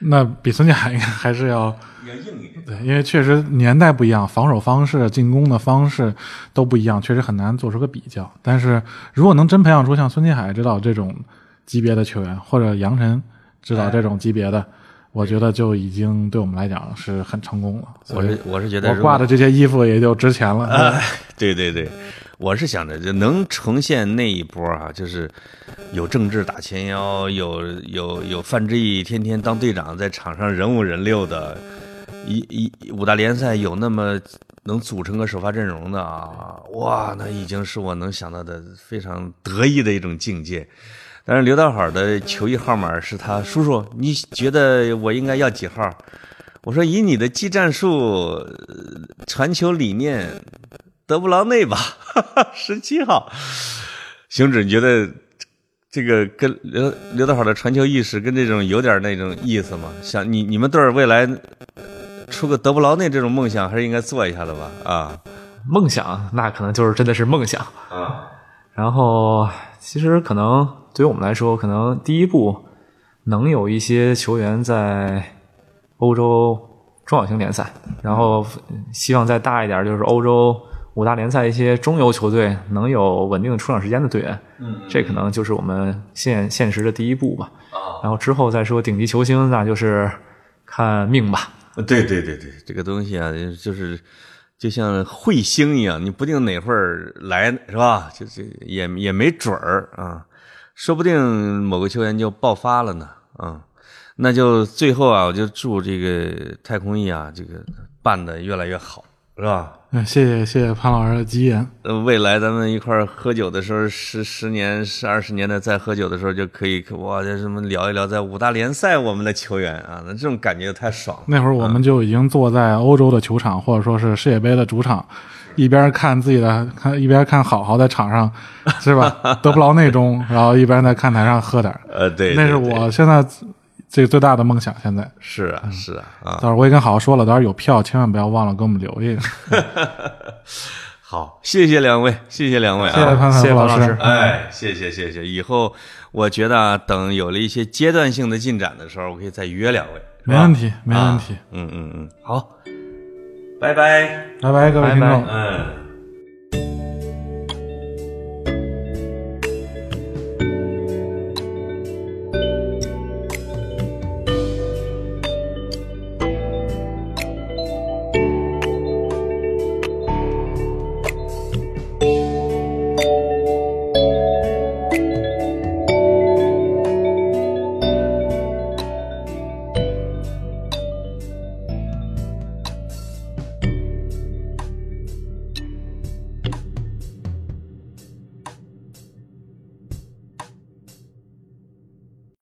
那比孙继海应该还是要要硬一点。对，因为确实年代不一样，防守方式、进攻的方式都不一样，确实很难做出个比较。但是如果能真培养出像孙继海指导这种级别的球员，或者杨晨指导这种级别的，我觉得就已经对我们来讲是很成功了。我是我是觉得我挂的这些衣服也就值钱了。哎，对对对，我是想着就能呈现那一波啊，就是有政治打前腰，有有有范志毅天天当队长，在场上人五人六的，一一五大联赛有那么能组成个首发阵容的啊，哇，那已经是我能想到的非常得意的一种境界。但是刘大好的球衣号码是他叔叔，你觉得我应该要几号？我说以你的技战术、呃传球理念，德布劳内吧，十七号。熊指，你觉得这个跟刘刘大好的传球意识跟这种有点那种意思吗？想你你们队儿未来出个德布劳内这种梦想，还是应该做一下的吧？啊梦想那可能就是真的是梦想。啊，然后其实可能对于我们来说，可能第一步能有一些球员在欧洲中小型联赛，然后嗯希望再大一点，就是欧洲五大联赛一些中游球队能有稳定的出场时间的队员。嗯，这可能就是我们现现实的第一步吧。啊，然后之后再说顶级球星，那就是看命吧。对对对对，这个东西啊，就是就像彗星一样，你不定哪会儿来，是吧？就这也也没准儿啊，说不定某个球员就爆发了呢，嗯，那就最后啊，我就祝这个太空翼啊，这个办的越来越好，是吧？嗯，谢谢谢谢潘老师的吉言。呃，未来咱们一块儿喝酒的时候，十十年、十二十年的再喝酒的时候，就可以哇，这什么聊一聊在五大联赛我们的球员啊，那这种感觉太爽了。那会儿我们就已经坐在欧洲的球场，或者说是世界杯的主场，一边看自己的看，一边看好好在场上，是吧？德布劳内中，然后一边在看台上喝点儿。呃，对，那是我现在这个最大的梦想。现在，是啊，是啊，啊，到时候我也跟好好说了，到时候有票千万不要忘了给我们留一个。好，谢谢两位，谢谢两位啊，谢谢潘谢谢老师潘老师。哎，谢谢谢谢，以后我觉得啊，等有了一些阶段性的进展的时候，我可以再约两位，没问题，没问题。嗯嗯嗯，好，拜拜，拜拜，各位拜听众拜。嗯。